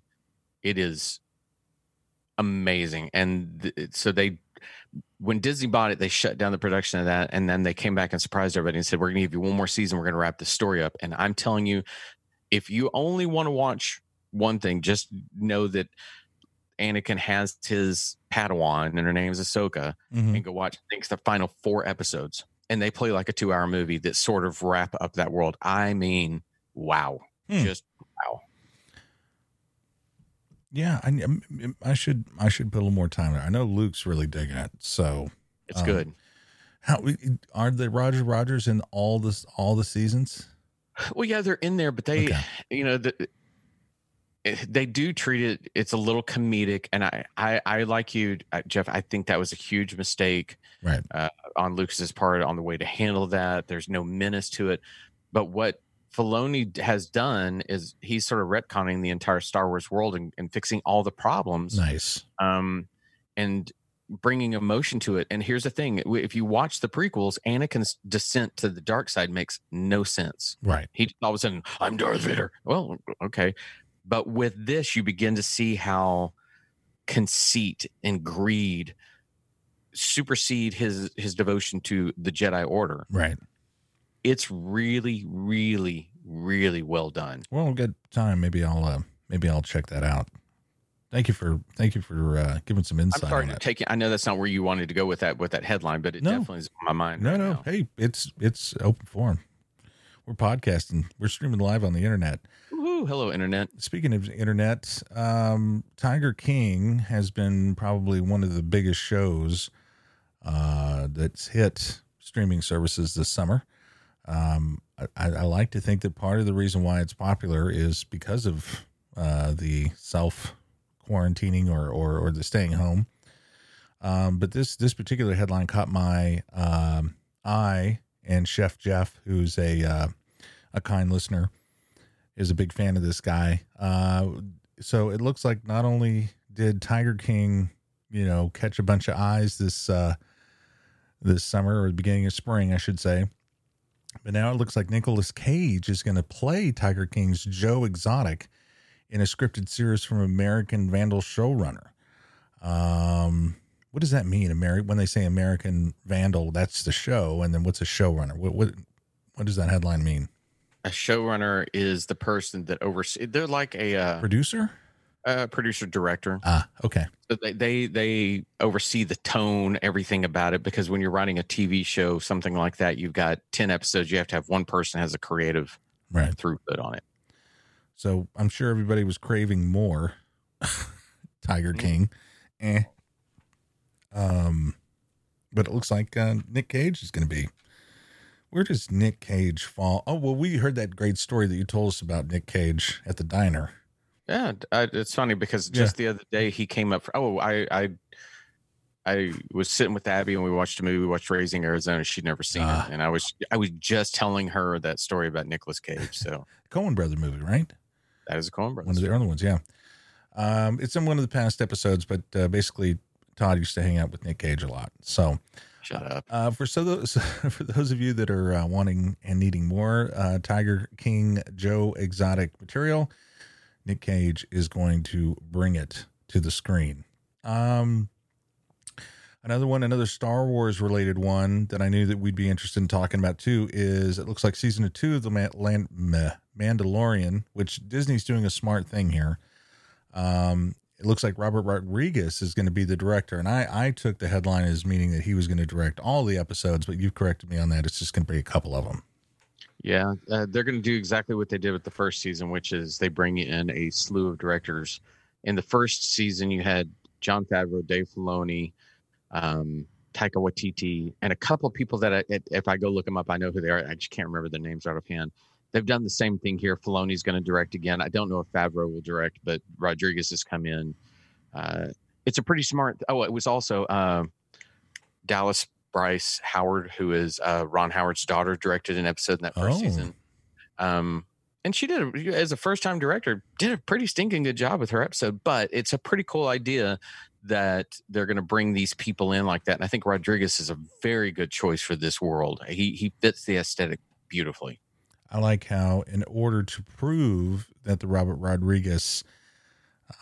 C: It is amazing. And th- so they, when Disney bought it, they shut down the production of that. And then they came back and surprised everybody and said, we're going to give you one more season. We're going to wrap the story up. And I'm telling you, if you only want to watch one thing, just know that Anakin has his Padawan and her name is Ahsoka,
B: Mm-hmm.
C: and go watch. I think it's the final four episodes, and they play like a two-hour movie that sort of wrap up that world. I mean, wow,
B: Hmm.
C: just wow.
B: Yeah, I, I should I should put a little more time there. I know Luke's really digging it. So
C: It's
B: Um,
C: good.
B: how are the Roger Rogers in all this all the seasons?
C: Well, yeah, they're in there, but they,
B: Okay.
C: you know, the, they do treat it. It's a little comedic, and I, I, I like you, uh, Jeff. I think that was a huge mistake
B: Right.
C: on Lucas's part on the way to handle that. There's no menace to it. But what Filoni has done is he's sort of retconning the entire Star Wars world and, and fixing all the problems,
B: Nice.
C: um, and bringing emotion to it. And here's the thing: if you watch the prequels, Anakin's descent to the dark side makes no sense.
B: Right.
C: He all of a sudden, I'm Darth Vader. Well, okay. But with this, you begin to see how conceit and greed supersede his his devotion to the Jedi Order.
B: Right.
C: It's really, really, really well done.
B: Well, we'll time. Maybe I'll uh, maybe I'll check that out. Thank you for thank you for uh, giving some insight.
C: I'm
B: sorry
C: to take it. I know that's not where you wanted to go with that with that headline, but it
B: No.
C: definitely is on my mind.
B: No,
C: right
B: no.
C: now.
B: Hey, it's it's open forum. We're podcasting. We're streaming live on the internet.
C: Woohoo, hello, internet.
B: Speaking of internet, um, Tiger King has been probably one of the biggest shows uh, that's hit streaming services this summer. Um, I, I like to think that part of the reason why it's popular is because of uh, the self quarantining or, or or the staying home. Um, but this this particular headline caught my um, eye, and Chef Jeff, who's a uh, a kind listener, is a big fan of this guy. Uh, so it looks like not only did Tiger King, you know, catch a bunch of eyes this uh, this summer or the beginning of spring, I should say, but now it looks like Nicolas Cage is going to play Tiger King's Joe Exotic in a scripted series from American Vandal showrunner. Um, what does that mean? Ameri- when they say American Vandal, that's the show, and then what's a showrunner? What what what does that headline mean?
C: A showrunner is the person that oversees. They're like a uh,
B: Producer?
C: Uh, producer director.
B: Ah, okay.
C: So they, they they oversee the tone, everything about it. Because when you're writing a TV show, something like that, you've got ten episodes. You have to have one person has a creative
B: Right.
C: throughput on it.
B: So I'm sure everybody was craving more Tiger King. Eh. Um, but it looks like uh, Nick Cage is going to be. Where does Nick Cage fall? Oh, well, we heard that great story that you told us about Nick Cage at the diner.
C: Yeah, I, it's funny because just the other day he came up. For, oh, I I I was sitting with Abby and we watched a movie. We watched Raising Arizona. She'd never seen
B: Ah.
C: it, and I was I was just telling her that story about Nicolas Cage. So
B: Coen Brother movie, right?
C: that is a Coen
B: Brother.
C: One
B: of the early ones, yeah. Um, it's in one of the past episodes, but uh, basically, Todd used to hang out with Nick Cage a lot. So,
C: Shut up.
B: Uh, for so those for those of you that are uh, wanting and needing more uh, Tiger King Joe exotic material, Nick Cage is going to bring it to the screen. Um, another one, another Star Wars related one that I knew that we'd be interested in talking about too is it looks like season two of the Man- Land- Meh, Mandalorian, which Disney's doing a smart thing here. Um, it looks like Robert Rodriguez is going to be the director, and I I took the headline as meaning that he was going to direct all the episodes, but you've corrected me on that. It's just going to be a couple of them.
C: Yeah, uh, they're going to do exactly what they did with the first season, which is they bring in a slew of directors. In the first season, you had Jon Favreau, Dave Filoni, um, Taika Waititi, and a couple of people that I, if I go look them up, I know who they are. I just can't remember their names out of hand. They've done the same thing here. Filoni's going to direct again. I don't know if Favreau will direct, but Rodriguez has come in. Uh, it's a pretty smart. Oh, it was also uh, Dallas Bryce Howard, who is uh, Ron Howard's daughter, directed an episode in that first
B: Oh.
C: season. Um, and she did, a, as a first time director, did a pretty stinking good job with her episode. But it's a pretty cool idea that they're going to bring these people in like that. And I think Rodriguez is a very good choice for this world. He he fits the aesthetic beautifully.
B: I like how, in order to prove that the Robert Rodriguez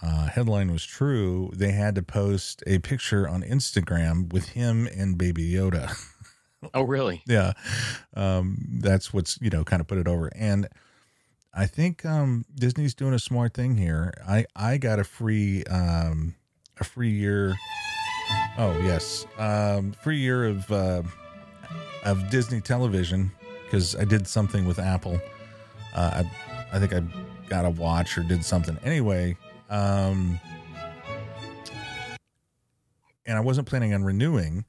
B: uh, headline was true, they had to post a picture on Instagram with him and Baby Yoda.
C: Oh, really?
B: yeah, um, that's what's you know kind of put it over. And I think um, Disney's doing a smart thing here. I I got a free um, a free year. Oh yes, um, free year of uh, of Disney television because I did something with Apple. Uh, I I think I got a watch or did something anyway. Um, and I wasn't planning on renewing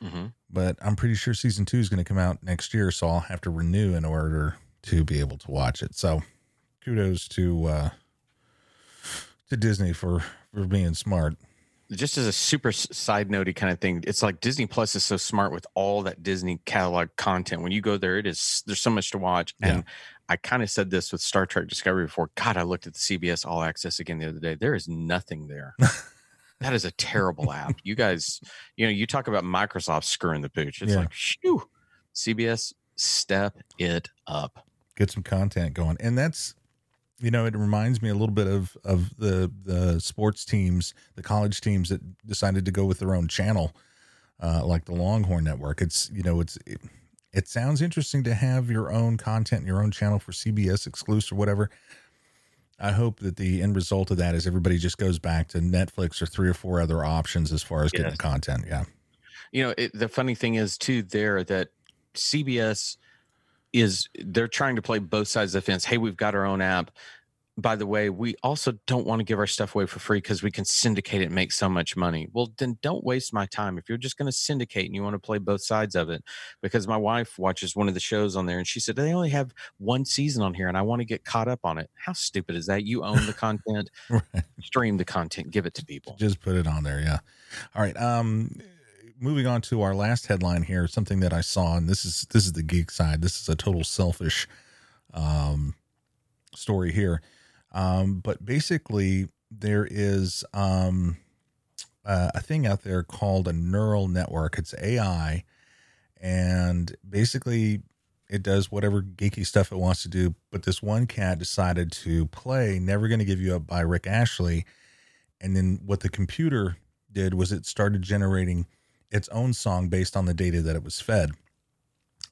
C: hmm
B: but I'm pretty sure season two is going to come out next year, so I'll have to renew in order to be able to watch it. So, kudos to uh, to Disney for for being smart.
C: Just as a super side notey kind of thing, it's like Disney Plus is so smart with all that Disney catalog content. When you go there, it is there's so much to watch. And
B: Yeah.
C: I kind of said this with Star Trek Discovery before. God, I looked at the CBS All Access again the other day. There is nothing there. that is a terrible app. You guys, you know, you talk about Microsoft screwing the pooch. It's
B: Yeah.
C: like, shoo, CBS, step it up.
B: Get some content going, and that's you know it reminds me a little bit of of the the sports teams, the college teams that decided to go with their own channel, uh, like the Longhorn Network. It's you know it's. It, it sounds interesting to have your own content, your own channel for CBS exclusive or whatever. I hope that the end result of that is everybody just goes back to Netflix or three or four other options as far as getting
C: Yes.
B: content. Yeah.
C: you know it, the funny thing is too there that cbs is they're trying to play both sides of the fence hey we've got our own app by the way we also don't want to give our stuff away for free because we can syndicate it and make so much money well then don't waste my time if you're just going to syndicate and you want to play both sides of it because my wife watches one of the shows on there and she said they only have one season on here and i want to get caught up on it how stupid is that you own the content
B: Right.
C: stream the content give it to people
B: Just put it on there. Yeah. All right. Um, moving on to our last headline here, something that I saw, and this is this is the geek side. This is a total selfish um, story here. Um, but basically, there is um, uh, a thing out there called a neural network. It's AI, and basically, it does whatever geeky stuff it wants to do. But this one cat decided to play "Never Gonna Give You Up" by Rick Astley, and then what the computer did was it started generating its own song based on the data that it was fed.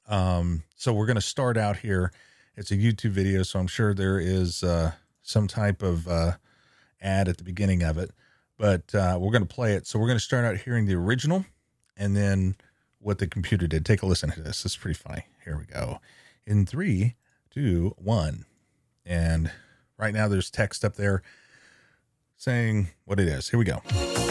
B: Um, so we're to start out here. It's a YouTube video, so I'm sure there is uh, some type of uh, ad at the beginning of it, but uh, we're going to play it. So we're going to start out hearing the original and then what the computer did. Take a listen to this. It's pretty funny. Here we go. In three, two, one. And right now there's text up there saying what it is. Here we go.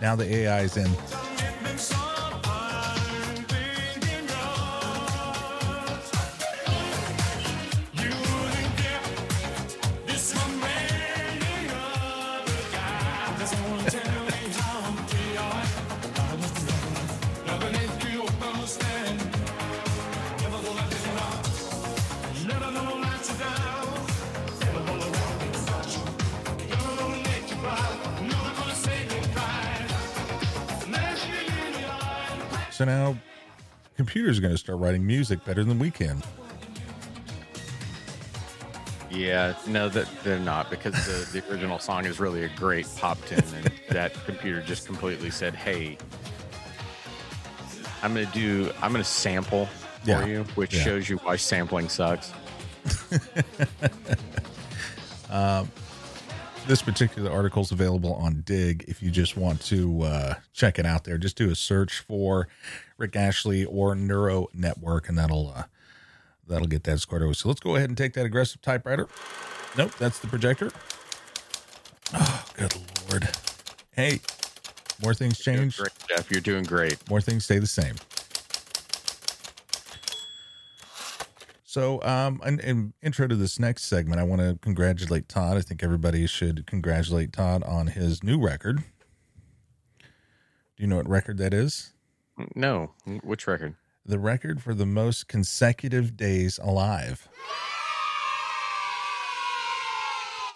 B: Now the AI is in. So now computers are going to start writing music better than we can.
C: Yeah, no, that they're not because the, the original song is really a great pop tune, and that computer just completely said, "Hey, I'm gonna do, I'm gonna sample for
B: Yeah,
C: you," which
B: yeah.
C: shows you why sampling sucks.
B: Um, This particular article is available on Digg. If you just want to uh, check it out there, just do a search for Rick Astley or Neural Network, and that'll uh, that'll get that squared away. So let's go ahead and take that aggressive typewriter. Nope, that's the projector. Oh, good lord! Hey, more things
C: You're doing
B: change,
C: great, Jeff. You're doing great.
B: more things stay the same. So, um, in, in intro to this next segment, I want to congratulate Todd. I think everybody should congratulate Todd on his new record. Do you know what record that is?
C: No, which record?
B: The record for the most consecutive days alive.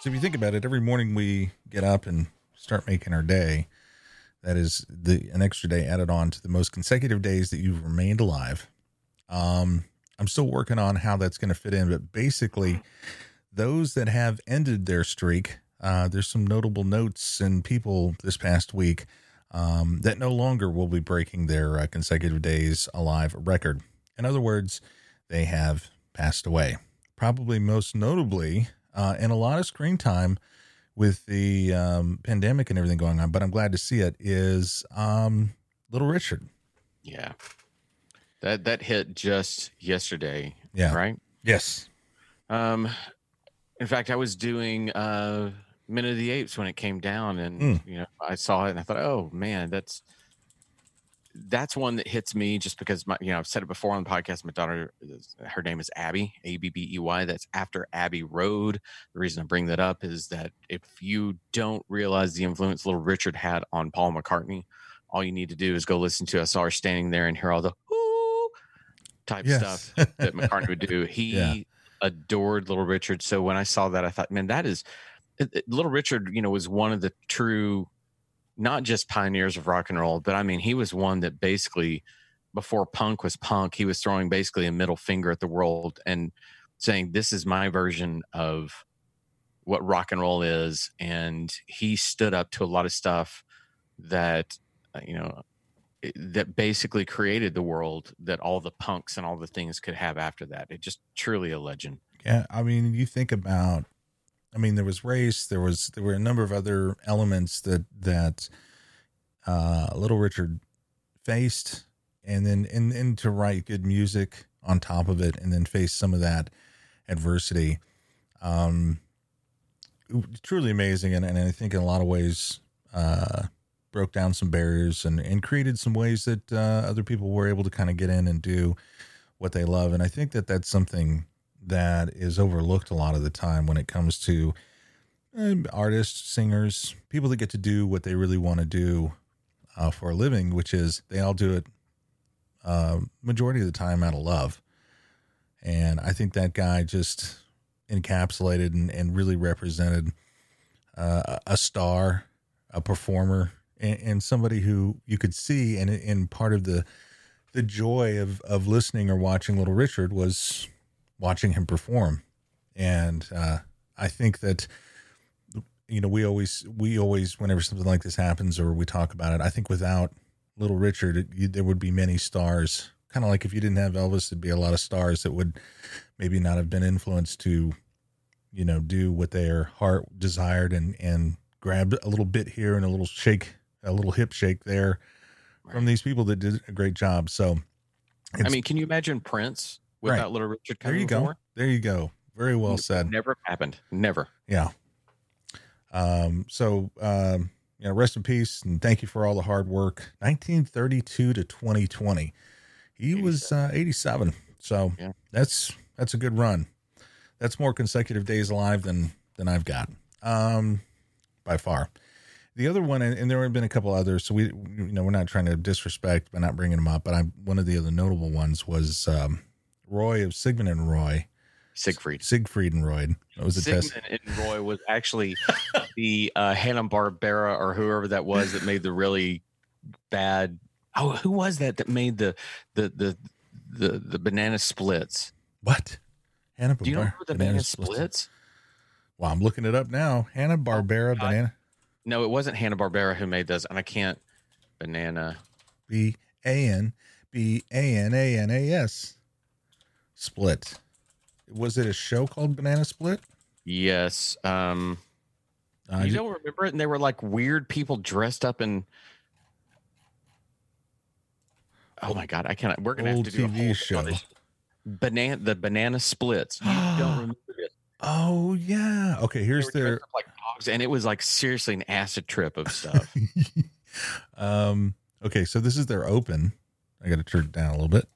B: So, if you think about it, every morning we get up and start making our day. That is the an extra day added on to the most consecutive days that you've remained alive. Um, I'm still working on how that's going to fit in, but basically, those that have ended their streak, uh, there's some notable notes and people this past week um, that no longer will be breaking their uh, consecutive days alive record. In other words, they have passed away. Probably most notably, uh, and a lot of screen time with the um, pandemic and everything going on, but I'm glad to see it, is um, Little Richard.
C: Yeah, that that hit just yesterday.
B: Yeah.
C: right.
B: Yes.
C: Um, in fact, I was doing uh Minute of the Apes when it came down, and
B: Mm.
C: you know, I saw it and I thought, oh man, that's that's one that hits me just because my, you know, I've said it before on the podcast. My daughter, her name is Abby, A B B E Y. That's after Abbey Road. The reason I bring that up is that if you don't realize the influence Little Richard had on Paul McCartney, all you need to do is go listen to. I saw her standing there and hear all the type
B: Yes.
C: stuff that McCartney would do. He
B: Yeah.
C: adored Little Richard. So when I saw that, I thought, man, that is it- it- Little Richard. You know, was one of the true, not just pioneers of rock and roll, but I mean, he was one that basically, before punk was punk, he was throwing basically a middle finger at the world and saying, "This is my version of." what rock and roll is and he stood up to a lot of stuff that uh, you know that basically created the world that all the punks and all the things could have after that it just truly a legend
B: Yeah, I mean, you think about. I mean, there was race. There was there were a number of other elements that that uh, Little Richard faced, and then and, and to write good music on top of it, and then face some of that adversity. Um, truly amazing, and, and I think in a lot of ways uh, broke down some barriers and and created some ways that uh, other people were able to kind of get in and do what they love, and I think that that's something that is overlooked a lot of the time when it comes to um, artists, singers, people that get to do what they really want to do uh, for a living, which is they all do it uh, majority of the time out of love. And I think that guy just encapsulated and, and really represented uh, a star, a performer, and, and somebody who you could see. And, and part of the the joy of of listening or watching Little Richard was watching him perform. And uh, I think that you know we always we always whenever something like this happens or we talk about it, I think without Little Richard, it, you, there would be many stars. Kind of like if you didn't have Elvis, there'd be a lot of stars that would maybe not have been influenced to, you know, do what their heart desired and and grab a little bit here and a little shake, a little hip shake there from these people that did a great job. So,
C: i mean can you imagine prince
B: Right.
C: without little richard
B: there you go,
C: before?
B: there you go, very well said.
C: never happened never
B: Yeah. Um, so, um, you know, rest in peace and thank you for all the hard work. 1932 to 2020. He was uh, 87. So
C: Yeah.
B: that's that's a good run. That's more consecutive days alive than than I've got. Um, by far. The other one, and, and there have been a couple others. So we, you know, we're not trying to disrespect by not bringing them up. But I, one of the other notable ones was um, Roy of Sigmund and Roy,
C: siegfried
B: Siegfried and Roy. That was a test.
C: Sigmund and Roy was actually the uh, Hanna Barbera or whoever that was that made the really bad Oh, who was that that made the the the the, the banana splits?
B: What? Hanna
C: Do you know
B: Barbera
C: the banana splits?
B: Well, I'm looking it up now. Hanna Barbera
C: Oh, God.
B: banana
C: No, it wasn't Hanna Barbera who made those, and I can't. Banana.
B: B A N B A N A N A S split. Was it a show called Banana Split?
C: Yes. Um,
B: Uh,
C: you don't remember it? And they were like weird people dressed up in. Oh my god! I cannot. We're gonna have to do a
B: TV
C: whole
B: show.
C: Banana, the banana splits. You don't remember it?
B: oh yeah. Okay, here's their
C: like dogs, and it was like seriously an acid trip of stuff.
B: um okay, so this is their open. I gotta turn it down a little bit.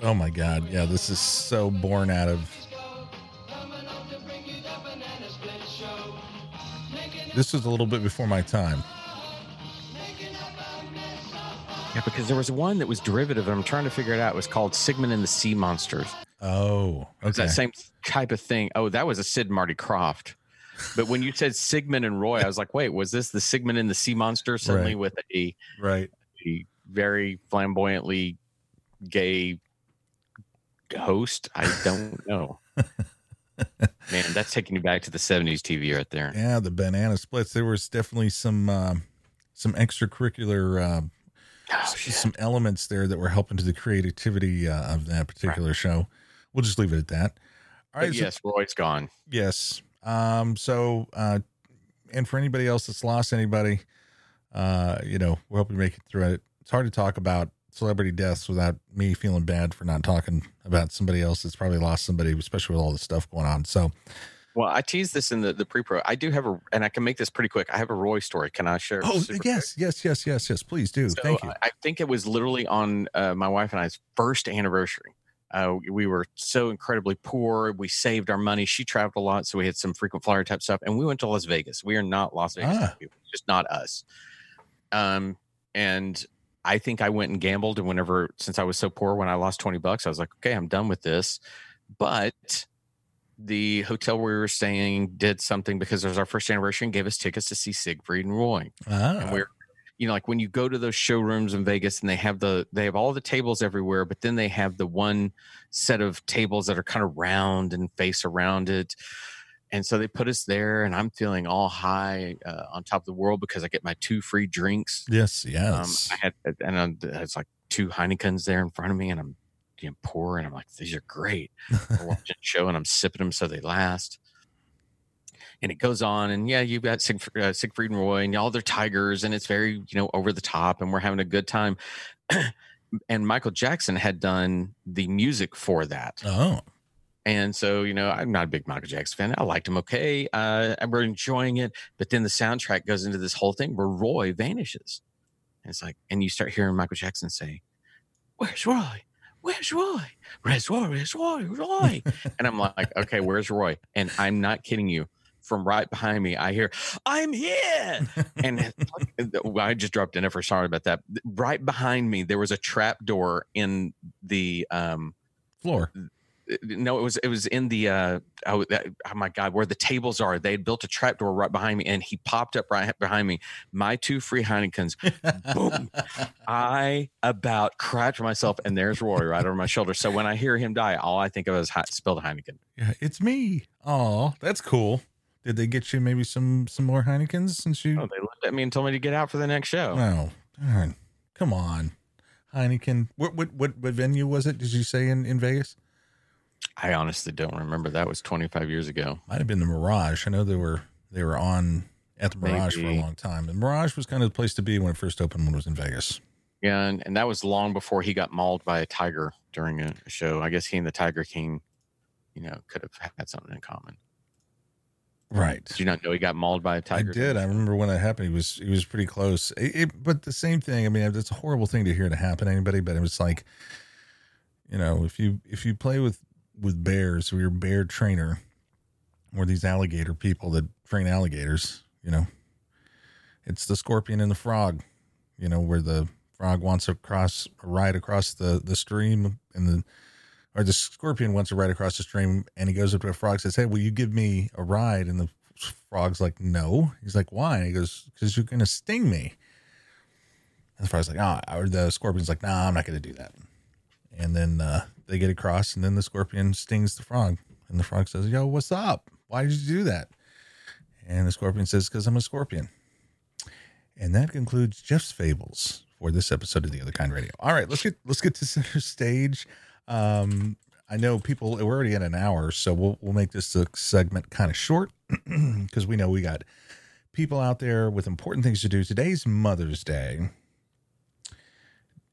B: Oh my god, yeah, this is so born out of this was a little bit before my time.
E: making up a mess of
C: yeah, because there was one that was derivative, and I'm trying to figure it out. It was called Sigmund and the Sea Monsters.
B: Oh,
C: It's
B: okay.
C: that same type of thing. Oh, that was a Sid Marty Krofft. But when you said Sigmund and Roy, I was like, wait, was this the Sigmund and the Sea Monster suddenly
B: Right.
C: with a,
B: right.
C: a very flamboyantly gay host? I don't know. Man, that's taking you back to the 70s TV right there.
B: Yeah, the banana splits. There was definitely some um some extracurricular uh,
C: Oh,
B: some elements there that were helping to the creativity uh, of that particular show. We'll just leave it at that. All right. So-
C: yes, Roy's gone.
B: yes. Um. So, uh, and for anybody else that's lost anybody, uh, you know, we hope you make it through it. It's hard to talk about celebrity deaths without me feeling bad for not talking about somebody else that's probably lost somebody, especially with all the stuff going on. So,
C: Well, I teased this in the, the pre pro. I do have a, and I can make this pretty quick. I have a Roy story. Can I share?
B: oh yes, yes, yes, yes, yes. Please do.
C: So
B: Thank you.
C: I think it was literally on uh, my wife and I's first anniversary. Uh, we were so incredibly poor. We saved our money. She traveled a lot, so we had some frequent flyer type stuff. And we went to Las Vegas. We are not Las Vegas
B: Ah.
C: people, just not us. Um, and I think I went and gambled. And whenever, since I was so poor, when I lost twenty bucks, I was like, okay, I'm done with this. But the hotel where we were staying did something because it was our first anniversary and gave us tickets to see Siegfried and Roy
B: ah,
C: and we're you know like when you go to those showrooms in vegas and they have the they have all the tables everywhere but then they have the one set of tables that are kind of round and face around it and so they put us there and i'm feeling all high uh, on top of the world because i get my two free drinks
B: yes,
C: um,
B: yes.
C: i had and I'm, it's like two heinekens there in front of me and i'm you know, pouring i'm like these are great we're watching a show and I'm sipping them so they last. And it goes on, and yeah, you've got Sieg, uh, Siegfried and Roy and all their tigers, and it's very you know over the top, and we're having a good time. and Michael Jackson had done the music for that,
B: oh,
C: and so you know I'm not a big Michael Jackson fan. I liked him okay, uh, we're enjoying it. But then the soundtrack goes into this whole thing where Roy vanishes, and it's like, and you start hearing Michael Jackson say, "Where's Roy? Where's Roy? Where's Roy? Where's Roy? Roy?" and I'm like, "Okay, where's Roy?" And I'm not kidding you. From right behind me, I hear, "I'm here!" and well, I just dropped in for sorry about that. Right behind me, there was a trap door in the um,
B: floor.
C: No, it was it was in the uh oh, that, oh my god, where the tables are. They had built a trap door right behind me, and he popped up right behind me. My two free Heinekens, boom! I about cracked myself, and there's Rory right over my shoulder. So when I hear him die, all I think of is spilled Heineken.
B: Yeah, it's me. Oh, that's cool. Did they get you maybe some some more Heinekens since you?
C: Oh, they looked at me and told me to get out for the next show.
B: No, darn. Come on, Heineken. What what what, what venue was it? Did you say in in Vegas?
C: I honestly don't remember. That was 25 years ago.
B: Might have been the Mirage. I know they were they were on at the Mirage for a long time. The Mirage was kind of the place to be when it first opened when it was in Vegas.
C: Yeah, and, and that was long before he got mauled by a tiger during a, a show. I guess he and the Tiger King, you know, could have had something in common.
B: Right.
C: Did you not know he got mauled by a tiger?
B: I did. I remember when that happened. He was he was pretty close. It, it- but the same thing. I mean, it's a horrible thing to hear to happen to anybody. But it was like, you know, if you if you play with with bears or you're bear trainer, or these alligator people that train alligators, you know, it's the scorpion and the frog. you know, where the frog wants to cross a ride across the the stream, and the or the scorpion wants to ride across the stream, and he goes up to a frog says, "Hey, will you give me a ride?" And the frog's like, "No." He's like, "Why?" And he goes, "Because you're gonna sting me." And the frog's like, "Ah," or the scorpion's like, "Nah, I'm not gonna do that." And then uh, they get across, and then the scorpion stings the frog, and the frog says, "Yo, what's up? Why did you do that?" And the scorpion says, "Because I'm a scorpion." And that concludes Jeff's fables for this episode of the Other Kind Radio. All right, let's get let's get to center stage. Um, I know people we're already at an hour, so we'll we'll make this segment kind of short because we know we got people out there with important things to do. Today's Mother's Day,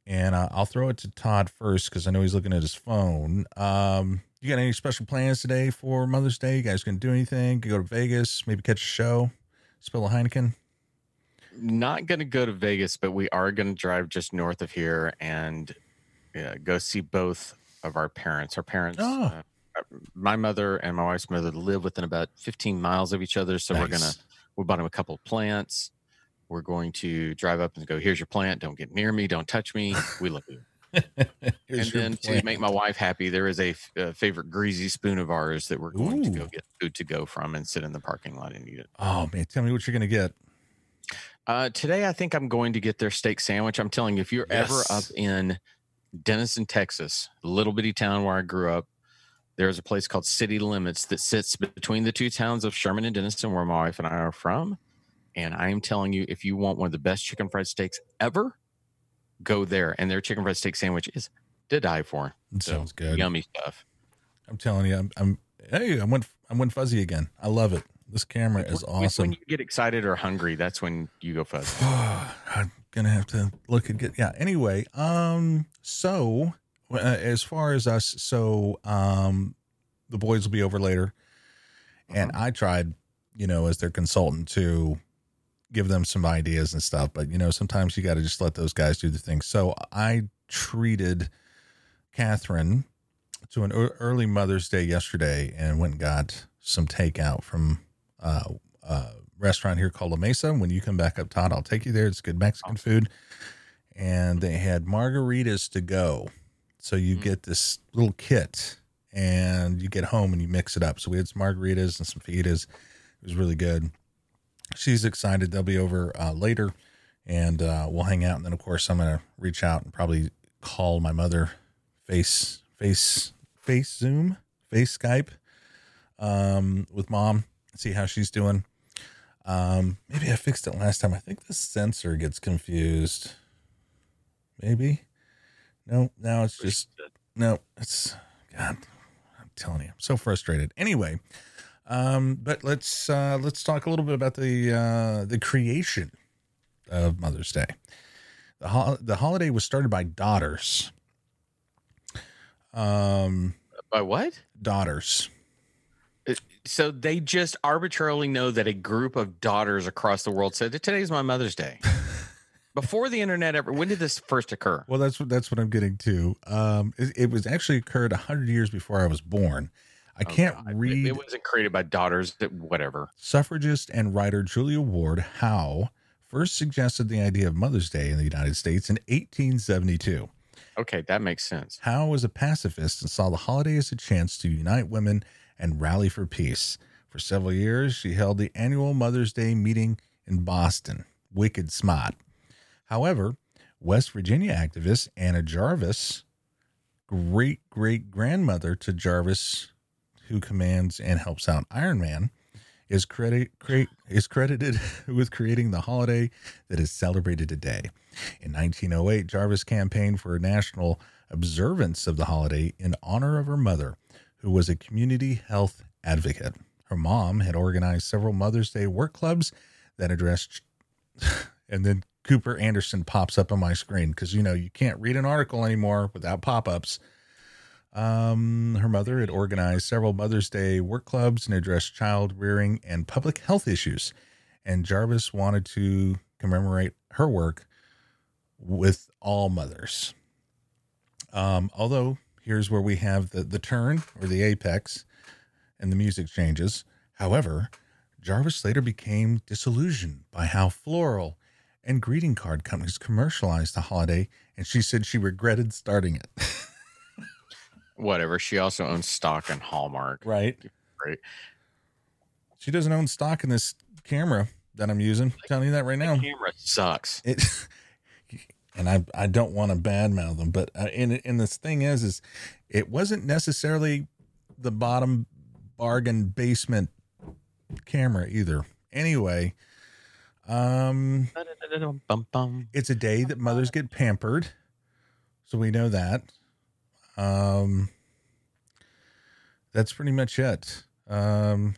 B: and uh, I'll throw it to Todd first because I know he's looking at his phone. Um, you got any special plans today for Mother's Day? You guys gonna do anything? Go to Vegas, maybe catch a show, spill a Heineken.
C: Not going to go to Vegas, but we are going to drive just north of here and uh, go see both of our parents. Our parents,
B: Oh.
C: uh, my mother and my wife's mother, live within about 15 miles of each other. So we're gonna we bought them a couple of plants. We're going to drive up and go. Here's your plant. Don't get near me. Don't touch me. We love you. And then
B: plan.
C: to make my wife happy, there is a, favorite greasy spoon of ours that we're going to go get food to go from and sit in the parking lot and eat it.
B: Oh man, tell me what you're gonna get.
C: Uh, today, I think I'm going to get their steak sandwich. I'm telling you, if you're ever up in Denison, Texas, a little bitty town where I grew up, there's a place called City Limits that sits between the two towns of Sherman and Denison, where my wife and I are from. And I am telling you, if you want one of the best chicken fried steaks ever, go there. And their chicken fried steak sandwich is to die for.
B: It
C: So,
B: sounds good.
C: Yummy stuff.
B: I'm telling you, I'm, I'm hey, I went I went fuzzy again. I love it. This camera is
C: awesome. When you get excited or hungry, that's when you go fuzzy.
B: I'm gonna have to look and get yeah. Anyway, um, so uh, as far as us, so um, the boys will be over later, and
C: Uh-huh.
B: I tried, you know, as their consultant to give them some ideas and stuff, but you know, sometimes you got to just let those guys do the thing. So I treated Catherine to an early Mother's Day yesterday, and went and got some takeout from uh, uh, restaurant here called La Mesa. When you come back up, Todd, I'll take you there. It's good Mexican food. And they had margaritas to go. So you
C: Mm.
B: get this little kit and you get home and you mix it up. So we had some margaritas and some fajitas. It was really good. She's excited. They'll be over uh, later and uh, we'll hang out. And then, of course, I'm going to reach out and probably call my mother face, face, face Zoom, face Skype um, with mom, see how she's doing. Um, maybe I fixed it last time. I think the sensor gets confused. Maybe. No, now it's just no. It's God. I'm telling you, I'm so frustrated. Anyway, um, but let's uh, let's talk a little bit about the uh, the creation of Mother's Day. The ho- the holiday was started by daughters. Um,
C: By what?
B: daughters.
C: So they just arbitrarily know that a group of daughters across the world said today's my Mother's Day. Before the internet ever, when did this first occur?
B: Well, that's what that's what I'm getting to. Um, it, it was actually occurred hundred years before I was born. I
C: Oh,
B: can't
C: God.
B: Read.
C: It, wasn't created by daughters. Whatever.
B: Suffragist and writer Julia Ward Howe first suggested the idea of Mother's Day in the United States in 1872.
C: Okay, that makes sense.
B: Howe was a pacifist and saw the holiday as a chance to unite women and rally for peace. For several years, she held the annual Mother's Day meeting in Boston. Wicked smart. However, West Virginia activist Anna Jarvis, great great grandmother to Jarvis, who commands and helps out Iron Man, is credit is credited with creating the holiday that is celebrated today. In 1908, Jarvis campaigned for a national observance of the holiday in honor of her mother, who was a community health advocate. Her mom had organized several Mother's Day work clubs that addressed and then Cooper Anderson pops up on my screen because you know you can't read an article anymore without pop-ups. Um, her mother had organized several Mother's Day work clubs and addressed child rearing and public health issues, and Jarvis wanted to commemorate her work with all mothers. Um, although here's where we have the the turn or the apex, and the music changes. However, Jarvis later became disillusioned by how floral and greeting card companies commercialized the holiday, and she said she regretted starting it.
C: Whatever. She also owns stock in Hallmark.
B: right.
C: Right.
B: She doesn't own stock in this camera that I'm using. telling you that right now.
C: Camera sucks.
B: It, and I I don't want to badmouth them, but uh, and and this thing is is it wasn't necessarily the bottom bargain basement camera either. Anyway, um, it's a day that mothers get pampered, so we know that. Um, that's pretty much it. Um,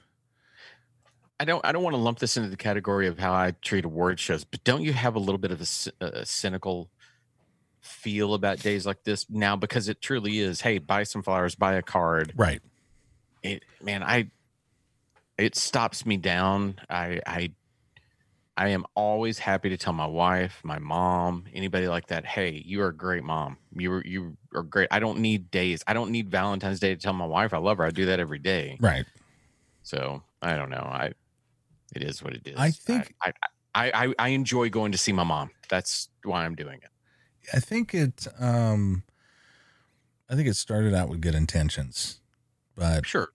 C: I don't. I don't want to lump this into the category of how I treat award shows, but don't you have a little bit of a, a cynical feel about days like this now? Because it truly is. Hey, buy some flowers, buy a card.
B: right.
C: It, man, I. It stops me down. I. I. I am always happy to tell my wife, my mom, anybody like that, hey, you are a great mom. You are you are great. I don't need days. I don't need Valentine's Day to tell my wife I love her. I do that every day.
B: Right.
C: So I don't know. I it is what it is.
B: I think-
C: I I, I, I enjoy going to see my mom. That's why I'm doing it.
B: I think it um I think it started out with good intentions. But
C: Sure.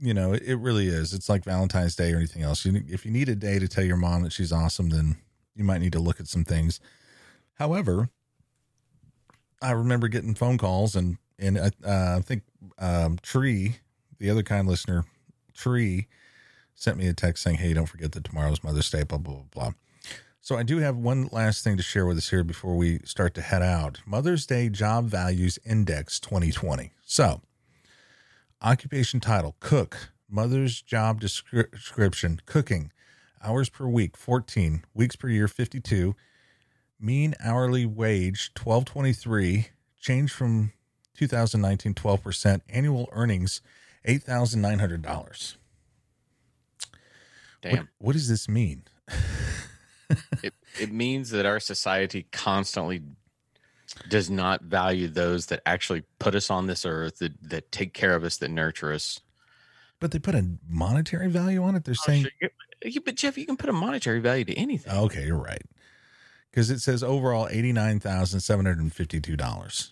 B: You know, it, really is. It's like Valentine's Day or anything else. You, if you need a day to tell your mom that she's awesome, then you might need to look at some things. However, I remember getting phone calls and and uh, uh, I think um, Tree, the other kind listener, Tree, sent me a text saying, "Hey, don't forget that tomorrow's Mother's Day." Blah blah blah blah. So I do have one last thing to share with us here before we start to head out. Mother's Day Job Values Index 2020. So, occupation title: cook. Mother's job description: cooking. Hours per week: 14. Weeks per year: 52. Mean hourly wage: 1223. Change from 2019: 12 percent. Annual earnings: eight thousand nine hundred dollars. What,
C: Damn.
B: what does this mean?
C: it it means that our society constantly does not value those that actually put us on this earth, that, that take care of us, that nurture us.
B: But they put a monetary value on it. They're saying,
C: Yeah, but Jeff, you can put a monetary value to anything.
B: okay, you're right. Because it says overall $89,752.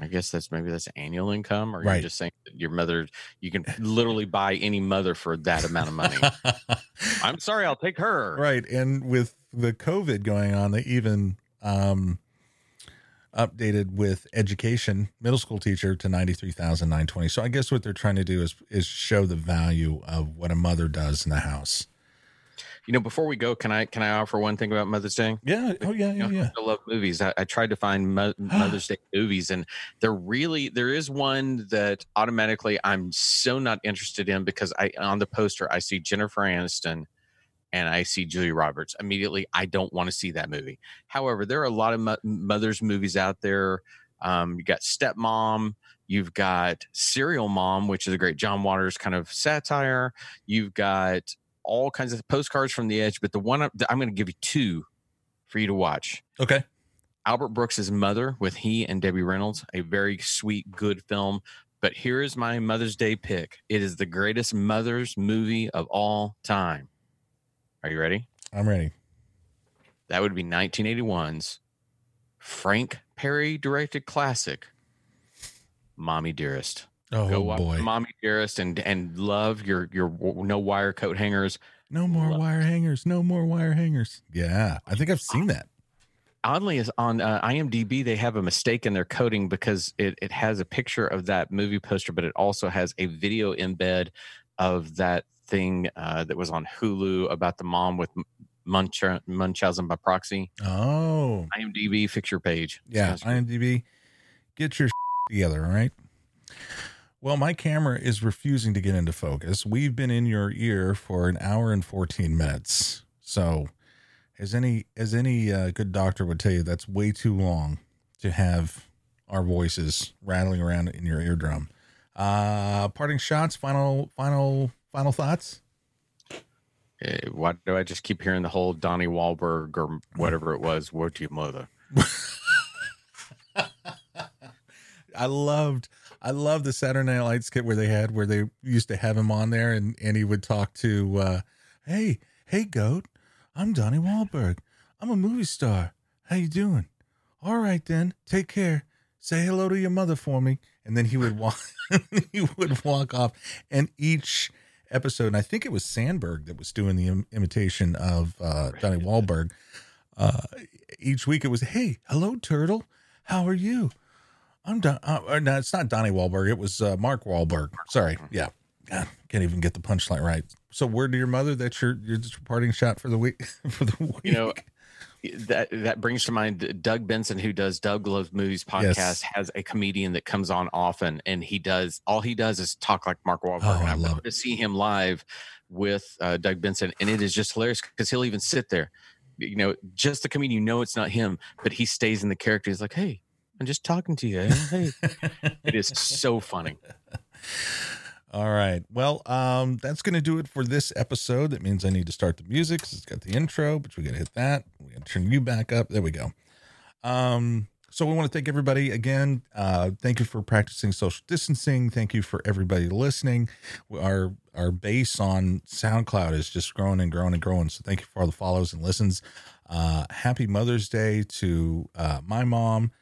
C: I guess that's maybe that's annual income, or
B: Right.
C: you're just saying that your mother, you can literally buy any mother for that amount of money. I'm sorry, I'll take her.
B: right. And with the COVID going on, they even um, updated with education, middle school teacher to 93,920. So I guess what they're trying to do is, is show the value of what a mother does in the house.
C: You know, before we go, can I can I offer one thing about Mother's Day?
B: Yeah. Oh, yeah.
C: You
B: Yeah.
C: know,
B: Yeah.
C: I love movies. I, I tried to find Mo- Mother's Day movies, and there really there is one that automatically I'm so not interested in because I on the poster I see Jennifer Aniston and I see Julia Roberts. Immediately, I don't want to see that movie. However, there are a lot of mo- mothers movies out there. Um, you got Stepmom. You've got Serial Mom, which is a great John Waters kind of satire. You've got all kinds of postcards from the edge, but the one I'm, I'm going to give you two for you to watch.
B: Okay.
C: Albert Brooks's Mother with he and Debbie Reynolds, a very sweet, good film. But here is my Mother's Day pick. It is the greatest Mother's movie of all time. Are you ready?
B: I'm ready.
C: That would be 1981's Frank Perry directed classic, Mommy Dearest.
B: Oh,
C: Go
B: boy.
C: Mommy Dearest and and love your your no wire coat hangers.
B: No more
C: Love
B: wire hangers. No more wire hangers. Yeah. I think I've seen that.
C: oddly is on uh, imdb they have a mistake in their coding because it, it has a picture of that movie poster but it also has a video embed of that thing uh, that was on hulu about the mom with Munch- munchausen by proxy
B: Oh.
C: imdb fix your page
B: Yeah. IMDb, get your together, all right? Well, my camera is refusing to get into focus. We've been in your ear for an hour and 14 minutes. So, as any as any uh, good doctor would tell you, that's way too long to have our voices rattling around in your eardrum. Uh parting shots, final final final thoughts?
C: Eh, why do i just keep hearing the whole donnie Wahlberg or whatever it was what to your mother
B: I loved I loved the Saturday Night Live skit where they had where they used to have him on there and and he would talk to uh hey hey goat I'm Donnie Wahlberg I'm a movie star. How you doing? All right then. Take care. Say hello to your mother for me. And then he would walk he would walk off. And each episode, and I think it was Samberg that was doing the Im- imitation of uh, Donnie Wahlberg. Uh, each week it was, "Hey, hello, turtle. How are you? I'm Don. Uh, no, it's not Donnie Wahlberg. It was uh, Mark Wahlberg. Sorry. Yeah. God, can't even get the punchline right. So, word to your mother that your your parting shot for the week for the week.
C: You know, that that brings to mind Doug Benson, who does Doug Loves Movies podcast,
B: Yes.
C: has a comedian that comes on often, and he does all he does is talk like Mark Wahlberg.
B: Oh,
C: and
B: I
C: I've
B: love
C: to see him live with uh, Doug Benson, and it is just hilarious because he'll even sit there, you know, just the comedian. You know, it's not him, but he stays in the character. He's like, "Hey, I'm just talking to you. eh? Hey, it is so funny."
B: All right. Well, um, that's going to do it for this episode. That means I need to start the music it's got the intro, but we got to hit that. We got to turn you back up. There we go. Um, so we want to thank everybody again. Uh, thank you for practicing social distancing. Thank you for everybody listening. Our our base on SoundCloud is just growing and growing and growing. So thank you for all the follows and listens. Uh, happy Mother's Day to uh, my mom.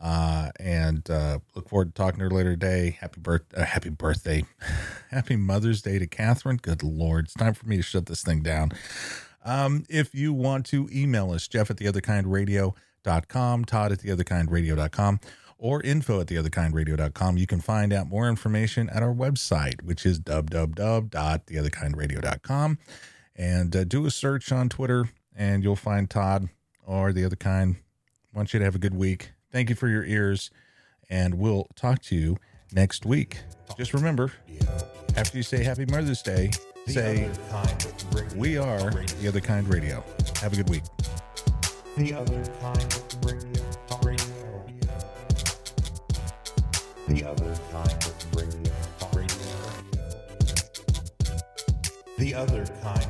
B: Uh, and uh, look forward to talking to her later today. Happy birth, uh, happy birthday, happy Mother's Day to Catherine. Good Lord, it's time for me to shut this thing down. Um, if you want to email us, Jeff at the other kind radio.com, Todd at the other kind radio.com, or info at the other kind radio.com, you can find out more information at our website, which is www.theotherkindradio.com. And uh, do a search on Twitter, and you'll find Todd or the other kind. want you to have a good week. Thank you for your ears, and we'll talk to you next week. Just remember, after you say Happy Mother's Day, say we are the other kind radio. Have a good week.
A: The other kind radio. Radio. The other kind radio. Radio. The other kind.